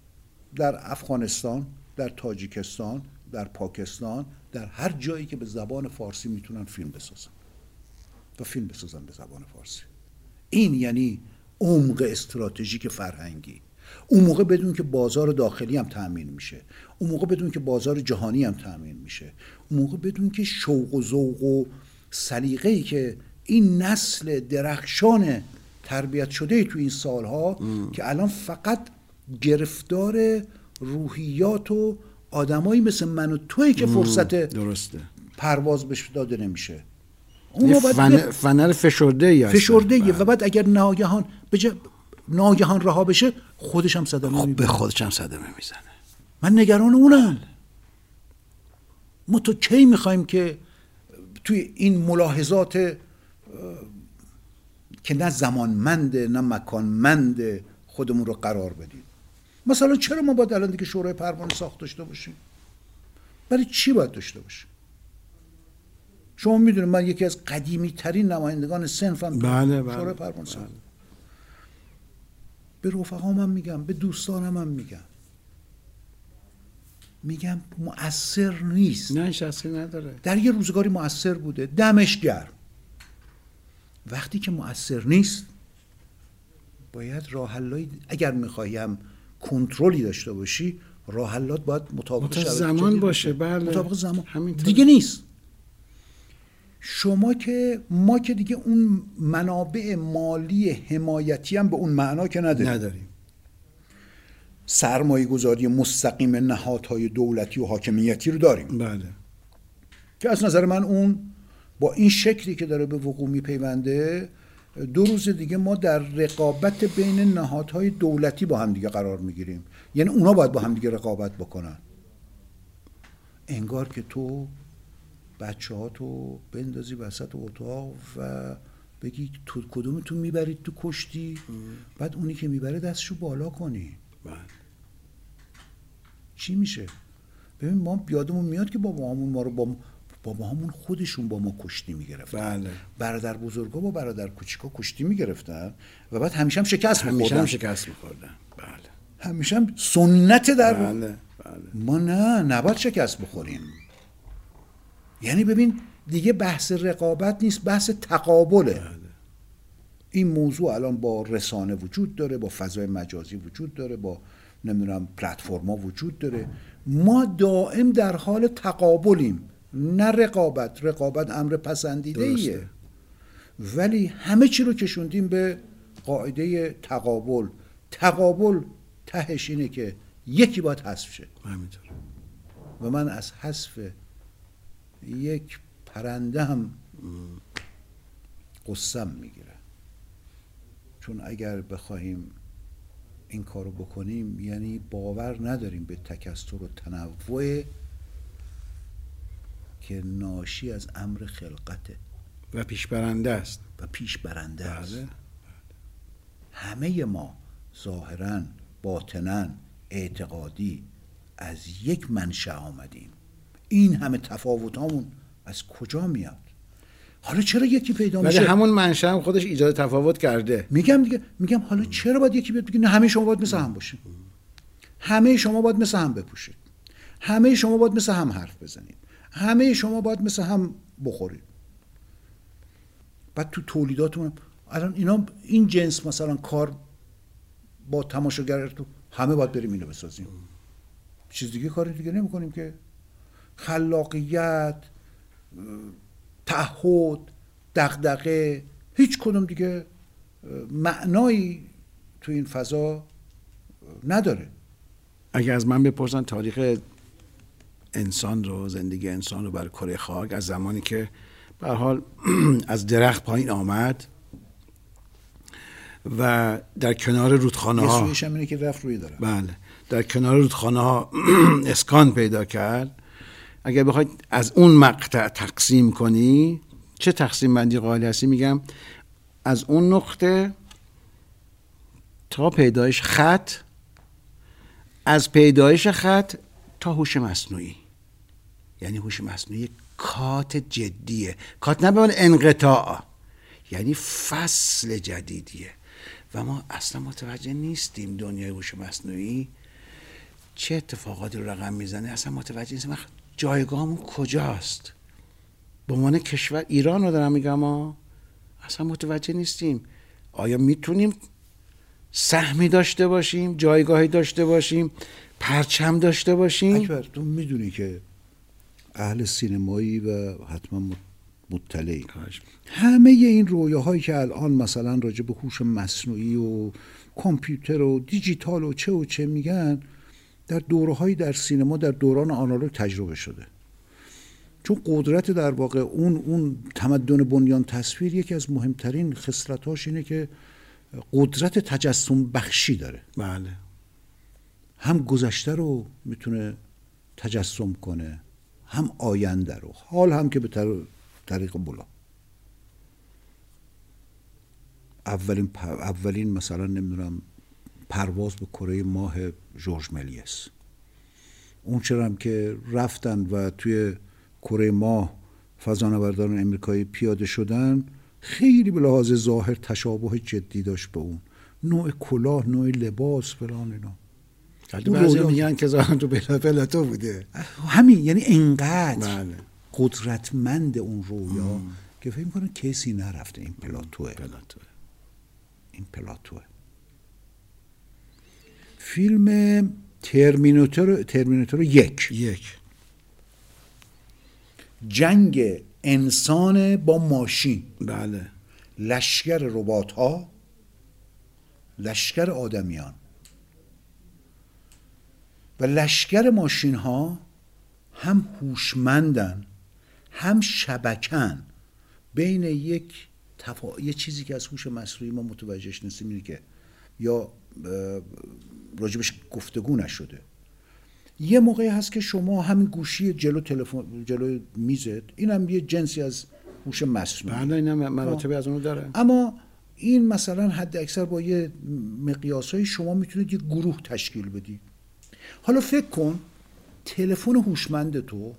در افغانستان در تاجیکستان در پاکستان در هر جایی که به زبان فارسی می‌تونن فیلم بسازن. و فیلم بسازن به زبان فارسی. این یعنی عمق استراتژیک فرهنگی. اون موقع بدون که بازار داخلی هم تأمین میشه. اون موقع بدون که بازار جهانی هم تأمین میشه. اون موقع بدون که شوق و ذوق و سلیقه ای که این نسل درخشان تربیت شده تو این سالها که الان فقط گرفتار روحیات و آدمایی مثل من و توی که فرصت درسته. پرواز بهش داده نمیشه. اون فن... فنر فشرده هستن. فشرده بله. و بعد اگر ناگهان بجا ناگهان رها بشه خودش هم صدمه خب به. خودش هم صدمه می‌زنه من نگران اونم ما تو کی می‌خوایم که توی این ملاحظات اه، که نه زمانمنده نه مکانمنده خودمون رو قرار بدیم مثلا چرا ما باید الان دیگه شورای پروانه ساخت داشته باشیم برای چی باید داشته باشیم شما می‌دونید من یکی از قدیمی ترین نمایندگان صنفم بله، بله، شورای پروانه بله. به رفقام هم میگم به دوستانم هم میگم. میگم مؤثر نیست. نه شخصی نداره. در یه روزگاری مؤثر بوده. دمش گرم. وقتی که مؤثر نیست باید راه حلایی اگر میخوایی هم کنترلی داشته باشی راه حلات باید مطابق مطابق زمان باشه، بله. مطابق زمان. همینطور. دیگه نیست. شما که ما که دیگه اون منابع مالی حمایتی هم به اون معنا که نداریم. نداریم. سرمایه گذاری مستقیم نهادهای دولتی و حاکمیتی رو داریم. بله. که از نظر من اون با این شکلی که داره به وقوع میپیونده دو روز دیگه ما در رقابت بین نهادهای دولتی با هم دیگه قرار می‌گیریم. یعنی اونا باید با هم دیگه رقابت بکنن. انگار که تو بچه ها تو بندازی وسط اتاق و بگی تو کدومتون می‌برید تو کشتی؟ بعد اونی که می‌بره دستشو بالا کنی. بله. چی میشه؟ ببین ما یادمون میاد که بابا همون ما رو با بابا همون خودشون با ما کشتی می‌گرفتن. بله. برادر بزرگا با برادر کوچیکا کشتی می‌گرفتن و بعد همیشه هم شکست همیشه میخوردن هم شکست میخوردن. بله. همیشه هم سنت در بله بله. ما نه نباید شکست بخوریم. یعنی ببین دیگه بحث رقابت نیست بحث تقابله. این موضوع الان با رسانه وجود داره با فضای مجازی وجود داره با نمی‌دونم پلتفرما وجود داره. ما دائم در حال تقابلیم نه رقابت. رقابت امر پسندیده ایه. ولی همه چی رو کشوندیم به قاعده تقابل. تقابل تهش اینه که یکی باید حذف شه. و من از حذف یک پرنده هم قسم می‌گیره چون اگر بخواهیم این کارو بکنیم یعنی باور نداریم به تکستر و تنوع که ناشی از امر خلقته. و پیشبرنده است. و پیش برنده است. بله. همه ما ظاهرا باطنا اعتقادی از یک منشأ آمدیم. این همه تفاوتامون از کجا میاد؟ حالا چرا یکی پیدا ولی میشه؟ همون منشأ هم خودش ایجاد تفاوت کرده. میگم دیگه میگم حالا چرا باید یکی بیاد بگه نه همه شما باید مثل هم باشین. همه شما باید مثل هم بپوشید. همه شما باید مثل هم حرف بزنید. همه شما باید مثل هم بخورید. بعد تو تولیداتمون الان اینا این جنس مثلا کار با تماشاگر تو همه باید بریم اینو بسازیم. چیز دیگه کار دیگه نمی‌کنیم که خلاقیت تعهد دغدغه هیچ کدوم دیگه معنایی تو این فضا نداره. اگه از من بپرسن تاریخ انسان رو زندگی انسان رو بر کره خاک از زمانی که به حال از درخت پایین آمد و در کنار رودخانه ها که رفت روی داره بله. در کنار رودخانه ها اسکان پیدا کرد. اگر بخواید از اون مقطع تقسیم کنی چه تقسیم بندی قائل هستی؟ میگم از اون نقطه تا پیدایش خط از پیدایش خط تا هوش مصنوعی. یعنی هوش مصنوعی کات جدیه. کات نه به انقطاع یعنی فصل جدیدیه. و ما اصلا متوجه نیستیم دنیای هوش مصنوعی چه اتفاقاتی رو رقم می‌زنه. اصلا متوجه نیستیم. جایگاهمون کجاست؟ به عنوان کشور ایران رو دارم میگم ما اصلا متوجه نیستیم. آیا می‌تونیم سهمی داشته باشیم جایگاهی داشته باشیم پرچم داشته باشیم؟ اکبر تو می‌دونی که اهل سینمایی و حتما مط- مطلعی. همه این رویاهایی که الان مثلا راجع به هوش مصنوعی و کامپیوتر و دیجیتال و چه و چه میگن در دورهایی در سینما در دوران آنالوگ تجربه شده. چون قدرت در واقع اون اون تمدن بنیان تصویر یکی از مهمترین خصلتاش اینه که قدرت تجسم بخشی داره. بله. هم گذشته رو می‌تونه تجسم کنه هم آینده رو حال هم که به طر- طریق بلا اولین اولین مثلا نمی‌دونم پرواز به کره ماه جورج ملیس. اون چرا هم که رفتن و توی کره ماه فضانوردان امریکایی پیاده شدن خیلی به لحاظ ظاهر تشابه جدی داشت به اون. نوع کلاه نوع لباس فلان اینا. بعضی میگن که ظاهرا تو بلا پلاتو بوده. همین یعنی انقدر بله. قدرتمند اون رویا که فکر می‌کنه کسی نرفته این پلاتوه. پلاتو این پلاتوه. فیلم ترمیناتور ترمیناتور یک. یک. جنگ انسان با ماشین. بله. لشکر ربات ها لشکر آدمیان. و لشکر ماشین ها هم هوشمندن هم شبکن. بین یک تفا... یه چیزی که از هوش مصنوعی ما متوجهش نیستیم اینه که یا راجبش گفتگو نشده. یه موقعی هست که شما همین گوشی جلو تلفن جلو میزت اینم یه جنسی از هوش مصنوعی بله این هم مراتبی از اونو داره. اما این مثلا حد اکثر با یه مقیاس های شما می‌تونید یه گروه تشکیل بدید. حالا فکر کن تلفن هوشمند تو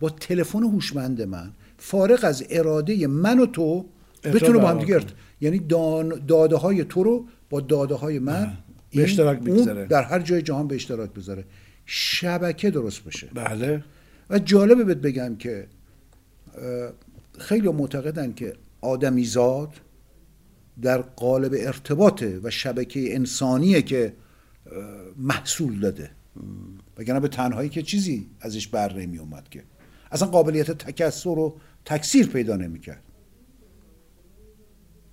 با تلفن هوشمند من فارغ از اراده من و تو بتونه با هم دیگه یعنی دان- داده های تو رو با داده های من به اشتراک بگذاره. در هر جای جهان به اشتراک بذاره شبکه درست بشه بله. و جالبه بهت بگم که خیلی معتقدن که آدمیزاد در قالب ارتباط و شبکه انسانیه که محصول داده. وگرنه به تنهایی که چیزی ازش بر نمی اومد که. اصلا قابلیت تکسر و تکثیر پیدا نمی‌کرد.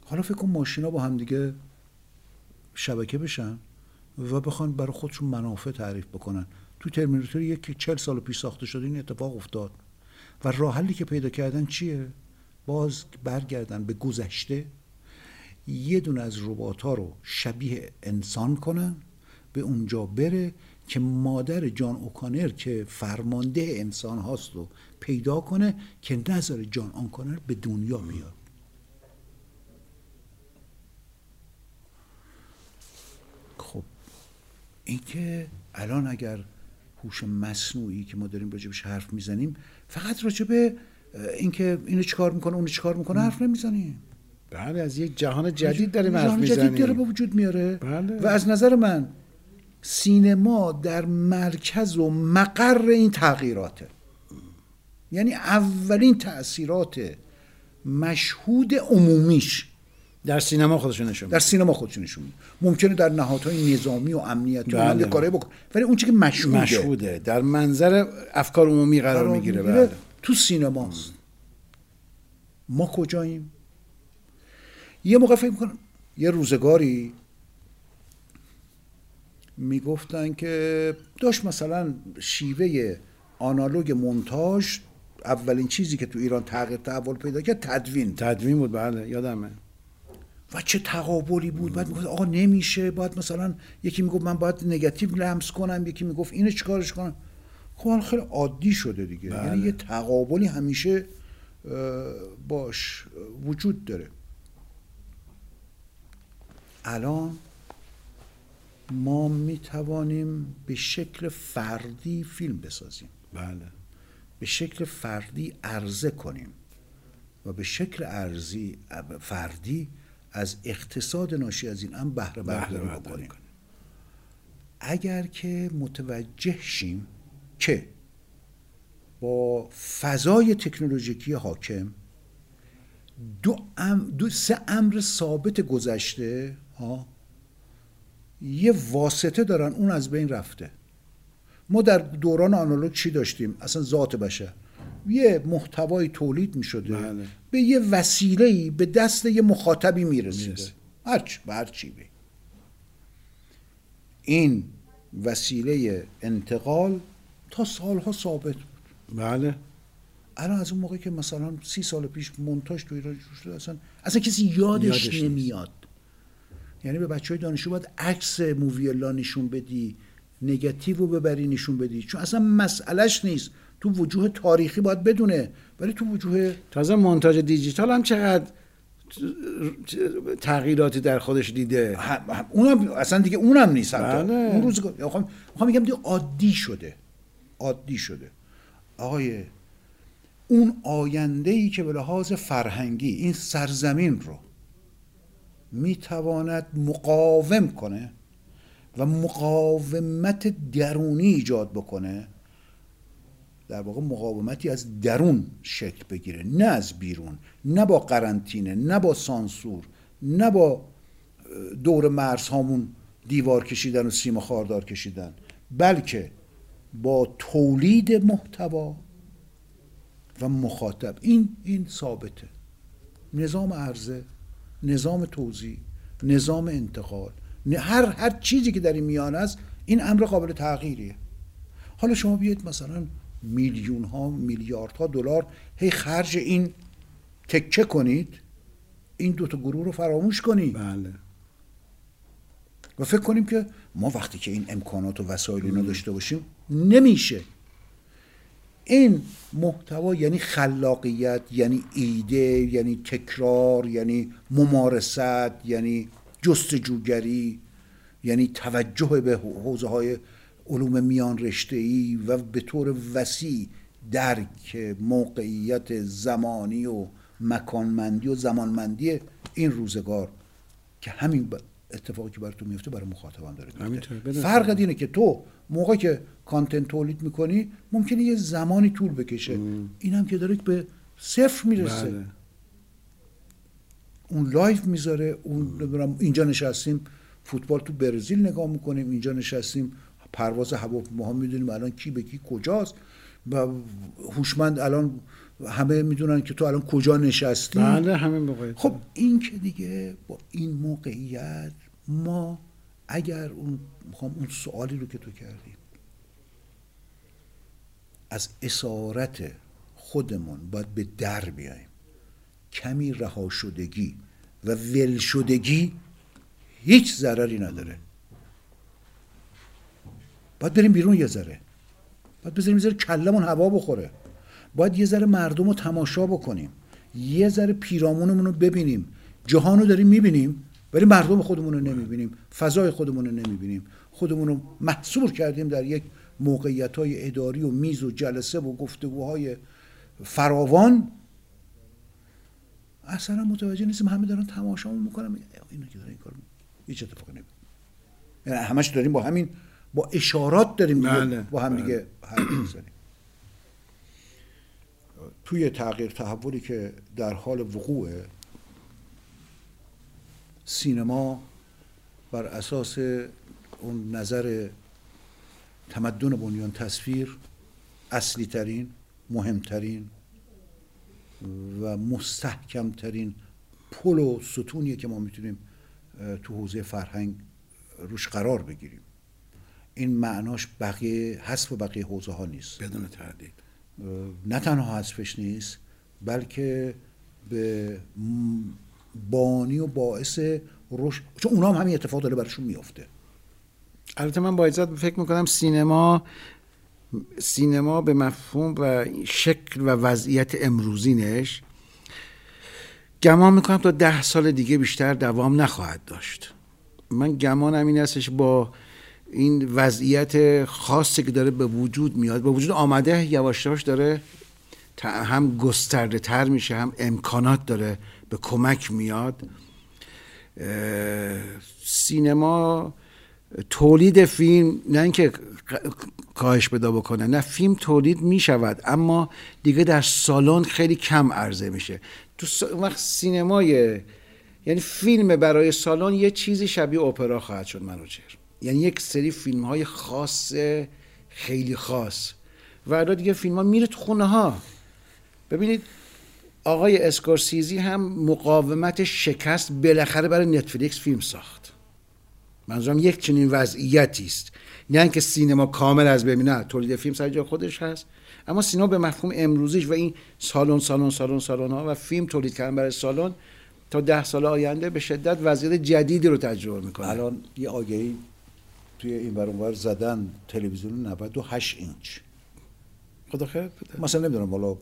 حالا فکر کن ماشینا با هم دیگه شبکه بشن و بخوان برای خودشون منافع تعریف بکنن. تو ترمیناتور یک که چل سال پیش ساخته شده این اتفاق افتاد. و راه حلی که پیدا کردن چیه؟ باز برگردن به گذشته. یه دونه از ربات ها رو شبیه انسان کنن به اونجا بره که مادر جان اوکانر که فرمانده انسان هاست رو پیدا کنه که نظر جان اوکانر به دنیا بیاد. این که الان اگر هوش مصنوعی که ما داریم راجبش حرف می‌زنیم فقط راجب اینکه اینو چیکار می‌کنه اونو چیکار می‌کنه حرف نمی‌زنیم. بله از یک جهان جدید داریم حرف جهان جدید داره به وجود میاره. بله. و از نظر من سینما در مرکز و مقر این تغییراته. یعنی اولین تاثیرات مشهود عمومیش در سینما خودشون نشون در سینما خودشون نشون. ممکنه در نهادهای نظامی و امنیتی و بله. بله. کارهای بکن. ولی اون چیزی که مشهوده, مشهوده. در منظر افکار عمومی قرار می‌گیره بله. تو سینماست ما کجاییم؟ یه موقع فکر می‌کنم یه روزگاری می‌گفتن که داشت مثلا شیوه آنالوگ مونتاژ اولین چیزی که تو ایران تغییر تحول پیدا کرد تدوین. تدوین بود بله. یادمه. و چه تقابلی بود؟ بعد می‌گفت آقا نمیشه. باید مثلا یکی می‌گفت من باید نگاتیو لمس کنم. یکی می‌گفت اینو چیکارش کنم؟ خب خیلی عادی شده دیگه. بله. یعنی یه تقابلی همیشه باش وجود داره. الان ما می‌توانیم به شکل فردی فیلم بسازیم. بله. به شکل فردی عرضه کنیم و به شکل ارزی فردی از اقتصاد ناشی از این هم بهره برداری بکنیم. اگر که متوجه شیم که با فضای تکنولوژیکی حاکم دو, ام دو سه امر ثابت گذشته ها یه واسطه دارن اون از بین رفته. ما در دوران آنالوگ چی داشتیم؟ اصلا ذات بشر. یه محتوای تولید می شده بله. به یه وسیله به دست یه مخاطبی می‌رسیده. هرچ به هر چی بی. این وسیله انتقال تا سالها ثابت بود بله الان از اون موقع که مثلا سی سال پیش مونتاژ تو ایران شده اصلا اصلا کسی یادش, یادش. نمیاد یعنی به بچه های دانشجو باید عکس موویلا نشون بدی نگاتیو رو ببری نشون بدی چون اصلا مسئلهش نیست تو وجوه تاریخی باید بدونه ولی تو وجوه تازه مونتاژ دیجیتال هم چقدر تغییراتی در خودش دیده اونم اصلا دیگه اونم نیست. بله. اون روزگار می‌خوام می‌خوام میگم دیگه عادی شده عادی شده آقای اون آینده ای که به لحاظ فرهنگی این سرزمین رو می‌تواند مقاوم کنه و مقاومت درونی ایجاد بکنه در واقع مقاومتی از درون شکل بگیره. نه از بیرون نه با قرنطینه نه با سانسور نه با دور مرزهامون دیوار کشیدن و سیم خاردار کشیدن بلکه با تولید محتوا و مخاطب. این این ثابته. نظام عرضه نظام توزیع نظام انتقال هر هر چیزی که در این میان است این امر قابل تغییریه. حالا شما بیاید مثلا میلیون ها میلیارد ها دلار هی خرج این تکه کنید این دوتا گروه رو فراموش کنید. بله. و فکر کنیم که ما وقتی که این امکانات و وسایل اینا داشته باشیم نمیشه. این محتوا یعنی خلاقیت یعنی ایده یعنی تکرار یعنی ممارست یعنی جستجوگری یعنی توجه به حوزه های علوم میان رشته ای و به طور وسیع درک موقعیت زمانی و مکانمندی و زمانمندی این روزگار که همین اتفاقی که برای تو میفته برای مخاطبم داره. میفته فرق. اینه که تو موقع که content تولید می‌کنی ممکنه یه زمانی طول بکشه این هم که داره به صفر می‌رسه بله اون live می‌ذاره اون اینجا نشستیم فوتبال تو برزیل نگاه می‌کنیم اینجا نشستیم پرواز هواپیماها می‌دونیم الان کی به کی کجاست و هوشمند الان همه می‌دونن که تو الان کجا نشستی. بله موقع. خب این که دیگه با این موقعیت ما اگر اون می‌خوام اون سوالی رو که تو کردی از اسارت خودمون باید به در بیایم. کمی رها شدگی و ول شدگی هیچ ضرری نداره. باید بریم بیرون یه ذره. باید بذاریم ذره کلمون هوا بخوره. باید یه ذره مردم رو تماشا بکنیم. یه ذره پیرامونمون رو ببینیم. جهان رو داریم می‌بینیم ولی مردم خودمون رو نمی‌بینیم. فضای خودمون رو نمی‌بینیم. خودمون رو محصور کردیم در یک موقعیت های اداری و میز و جلسه و گفتگوهای فراوان. اصلا متوجه نیستیم همه دارن تماشامون می‌کنن. اینو که داره این کار هیچ اتفاقی نمیفته یعنی همش داریم با همین با اشارات داریم بله، با هم دیگه بله. حرف می‌زنیم توی تغییر تحولی که در حال وقوع سینما بر اساس اون نظر تمدن بنیان تصویر اصلی ترین مهمترین و مستحکمترین پل و ستونیه که ما می‌تونیم تو حوزه فرهنگ روش قرار بگیریم این معناش بقیه حذف بقیه حوزه ها نیست. بدون تردید. نه تنها حذفش نیست بلکه به بانی و باعث رشد چون اونا هم همین اتفاق داره براشون میفته البته من با اجازت فکر می‌کنم سینما سینما به مفهوم و شکل و وضعیت امروزینش گمان می‌کنم تا ده سال دیگه بیشتر دوام نخواهد داشت. من گمانم این هستش با این وضعیت خاصی که داره به وجود میاد به وجود آمده یواش یواش داره هم گسترده تر میشه هم امکانات داره به کمک میاد. سینما تولید فیلم نه اینکه کاهش پیدا بکنه نه فیلم تولید می شود اما دیگه در سالن خیلی کم عرضه میشه. تو س... وقت سینمای یعنی فیلم برای سالن یه چیزی شبیه اپرا خواهد شد منوچهر. یعنی یک سری فیلم های خاص خیلی خاص. و الان دیگه فیلم ها میره تو خونه ها ببینید آقای اسکورسیزی هم مقاومت شکست بالاخره برای نتفلیکس فیلم ساخت. منظورم یک چنین وضعیتی است. نه اینکه سینما کامل از بین نه تولید فیلم سر جای خودش هست. اما سینما به مفهوم امروزیش و این سالن سالن سالن سالن ها و فیلم تولید کردن برای سالن تا ده سال آینده به شدت وضعیت جدیدی رو تجربه می‌کنه. الان یه آگهی توی این ور زدن تلویزیون 98 اینچ خدا خیرت بده مثلا نمی‌دونم والا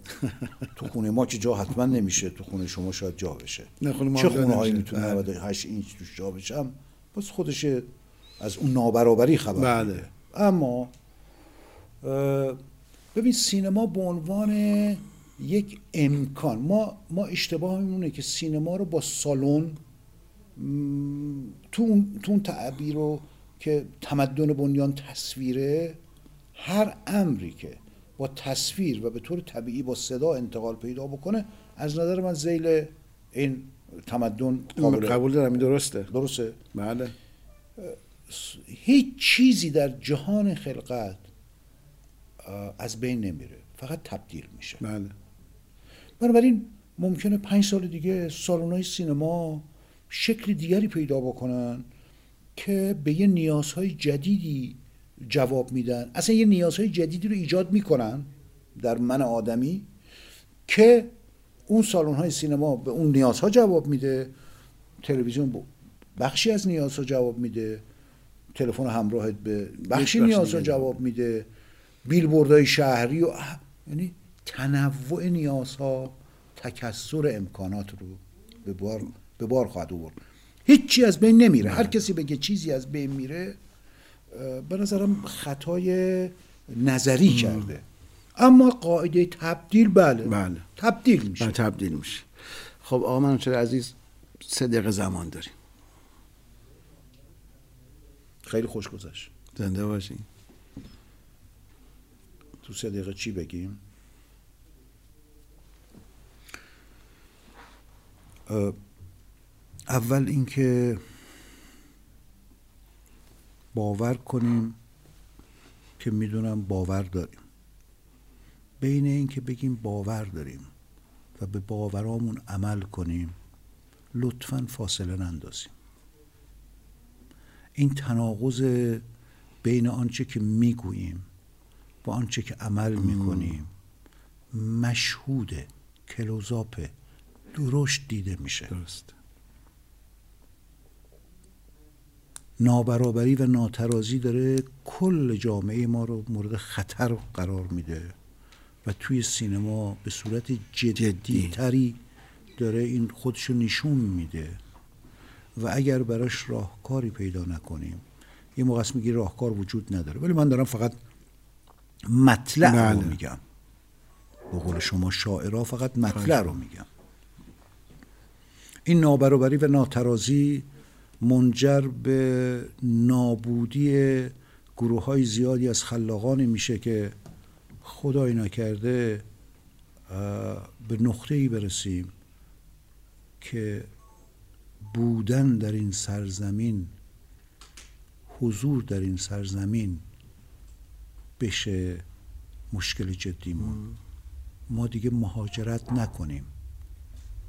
تو خونه ما که جا حتما نمیشه تو خونه شما شاید جا بشه نه، خونه ما چه خونه هایی. می‌تونه بله. 98 اینچ توش جا بشه هم بس خودش از اون نابرابری خبر بله. اما ببین سینما به عنوان یک امکان ما ما اشتباه اینه که سینما رو با سالن تو اون تعبیر رو که تمدن بنیان تصویره هر امری که با تصویر و به طور طبیعی با صدا انتقال پیدا بکنه از نظر من زیل این تمدن قابل قبول دارم این درسته. درسته؟ بله. هیچ چیزی در جهان خلقت از بین نمیره فقط تبدیل میشه. بله. بنابراین ممکنه پنج سال دیگه سالن‌های سینما شکل دیگری پیدا بکنن. که به یه نیازهای جدیدی جواب میدن. اصلا یه نیازهای جدیدی رو ایجاد می‌کنن در من آدمی که اون سالن‌های سینما به اون نیازها جواب میده. تلویزیون بخشی از نیازها جواب میده. تلفن همراهت به بخشی بخش نیازها. جواب میده. بیلبوردهای شهری و یعنی تنوع نیازها تکسر امکانات رو به بار به بار خواهد آورد. هیچی از بین نمیره. هر کسی بگه چیزی از بین میره به نظرم خطای نظری کرده. اما قاعده تبدیل بله. بله. تبدیل میشه. بله تبدیل میشه. خب آقا منوچهر عزیز سه دقیقه زمان داریم. خیلی خوش گذشت. زنده باشین. تو سه دقیقه چی بگیم؟ اول اینکه باور کنیم که می‌دونم باور داریم. بین اینکه بگیم باور داریم و به باورامون عمل کنیم لطفا فاصله نندازیم. این تناقض بین آنچه که می‌گوییم با آنچه که عمل می‌کنیم مشهوده کلوزاپه درشت دیده میشه. درست. نابرابری و ناترازی داره کل جامعه ما رو مورد خطر قرار میده و توی سینما به صورت جدی تری داره این خودشو نشون میده. و اگر براش راهکاری پیدا نکنیم یه موقع میگی راهکار وجود نداره ولی من دارم فقط مطلع رو بله. میگم. به قول شما شاعرها فقط مطلع رو میگم. این نابرابری و ناترازی منجر به نابودی گروه های زیادی از خلاقانی میشه که خدای نکرده به نقطه ای برسیم که بودن در این سرزمین حضور در این سرزمین بشه مشکل جدیمون ما دیگه مهاجرت نکنیم.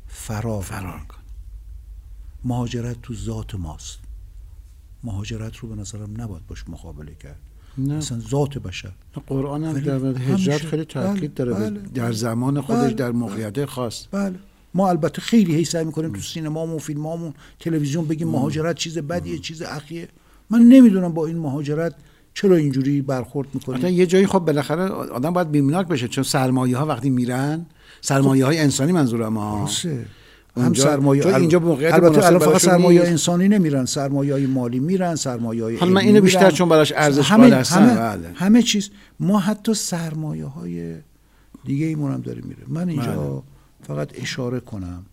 فرار, فرار کن مهاجرت تو ذات ماست. مهاجرت رو به نظرم نباید باش مقابله کرد. نه. اصلا ذات بشر. قرآن هم در هجرت خیلی تاکید بله، داره. بله، در زمان خودش بله، در بله. موقعیت خاص. بله. ما البته خیلی هی سعی می‌کنیم تو سینمامون فیلمامون تلویزیون بگیم مهاجرت چیز بدیه چیز اخیه. من نمی‌دونم با این مهاجرت چرا اینجوری برخورد می‌کنیم. یه جایی خب بالاخره آدم باید بیمناک بشه چون سرمایه ها وقتی میرن سرمایه های انسانی منظورم ها. هم سرمایه چون اینجا موقعیت البته الان فقط سرمایه نیست. انسانی نمیرن سرمایه های مالی میرن سرمایه های حالا من اینو بیشتر. چون براش ارزش همه همه, بله. همه چیز ما حتی سرمایه های دیگه ایمون هم داره میره من اینجا بله. فقط اشاره کنم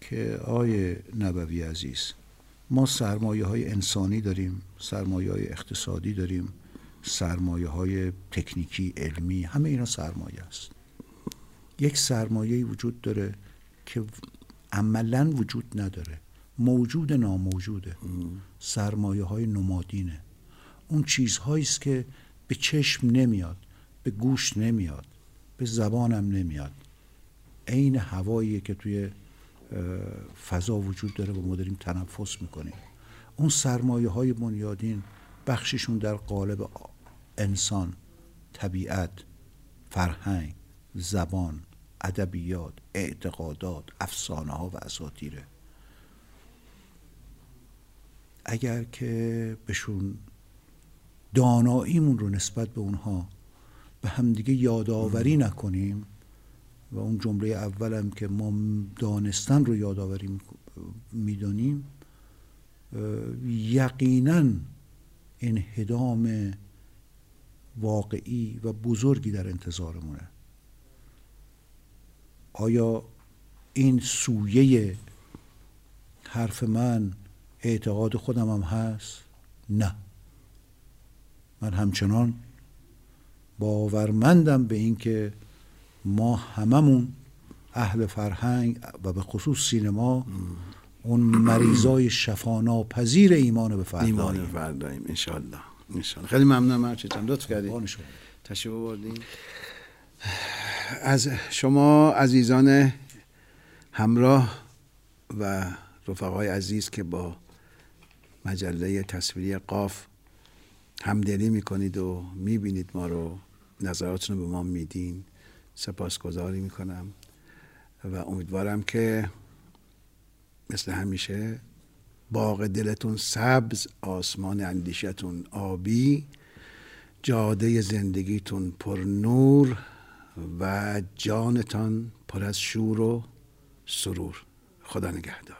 که آقای نبوی عزیز ما سرمایه های انسانی داریم سرمایه های اقتصادی داریم سرمایه های تکنیکی علمی همه اینا سرمایه است یک سرمایه وجود داره که عملا وجود نداره. موجود ناموجوده. سرمایه های نمادینه. اون چیزهایی است که به چشم نمیاد به گوش نمیاد به زبانم نمیاد. عین هوایی که توی فضا وجود داره و ما داریم تنفس می‌کنیم. اون سرمایه های بنیادین بخششون در قالب انسان طبیعت فرهنگ زبان ادبیات اعتقادات افسانه ها و اساطیره اگر که بهشون داناییمون رو نسبت به اونها به همدیگه یادآوری نکنیم و اون جمله اولم که ما دانستن رو یادآوری می‌دانیم یقینا انهدام واقعی و بزرگی در انتظارمونه. آیا این سویه حرف من اعتقاد خودم هم هست؟ نه. من همچنان باورمندم به اینکه ما هممون اهل فرهنگ و به خصوص سینما اون مریضای شفاناپذیر ایمان به ایمان فرداییم فرداییم انشالله انشالله خیلی ممنونم مرچه جان لطف کردید شما. تشریف بردیم از شما عزیزان همراه و رفقای عزیز که با مجله تصویری قاف همدلی می‌کنید و می‌بینید ما رو نظراتتون رو به ما میدین سپاسگزاری می‌کنم و امیدوارم که مثل همیشه باغ دلتون سبز آسمان اندیشتون آبی جاده زندگیتون پر نور و جانتان پر از شور و سرور. خدا نگهدار.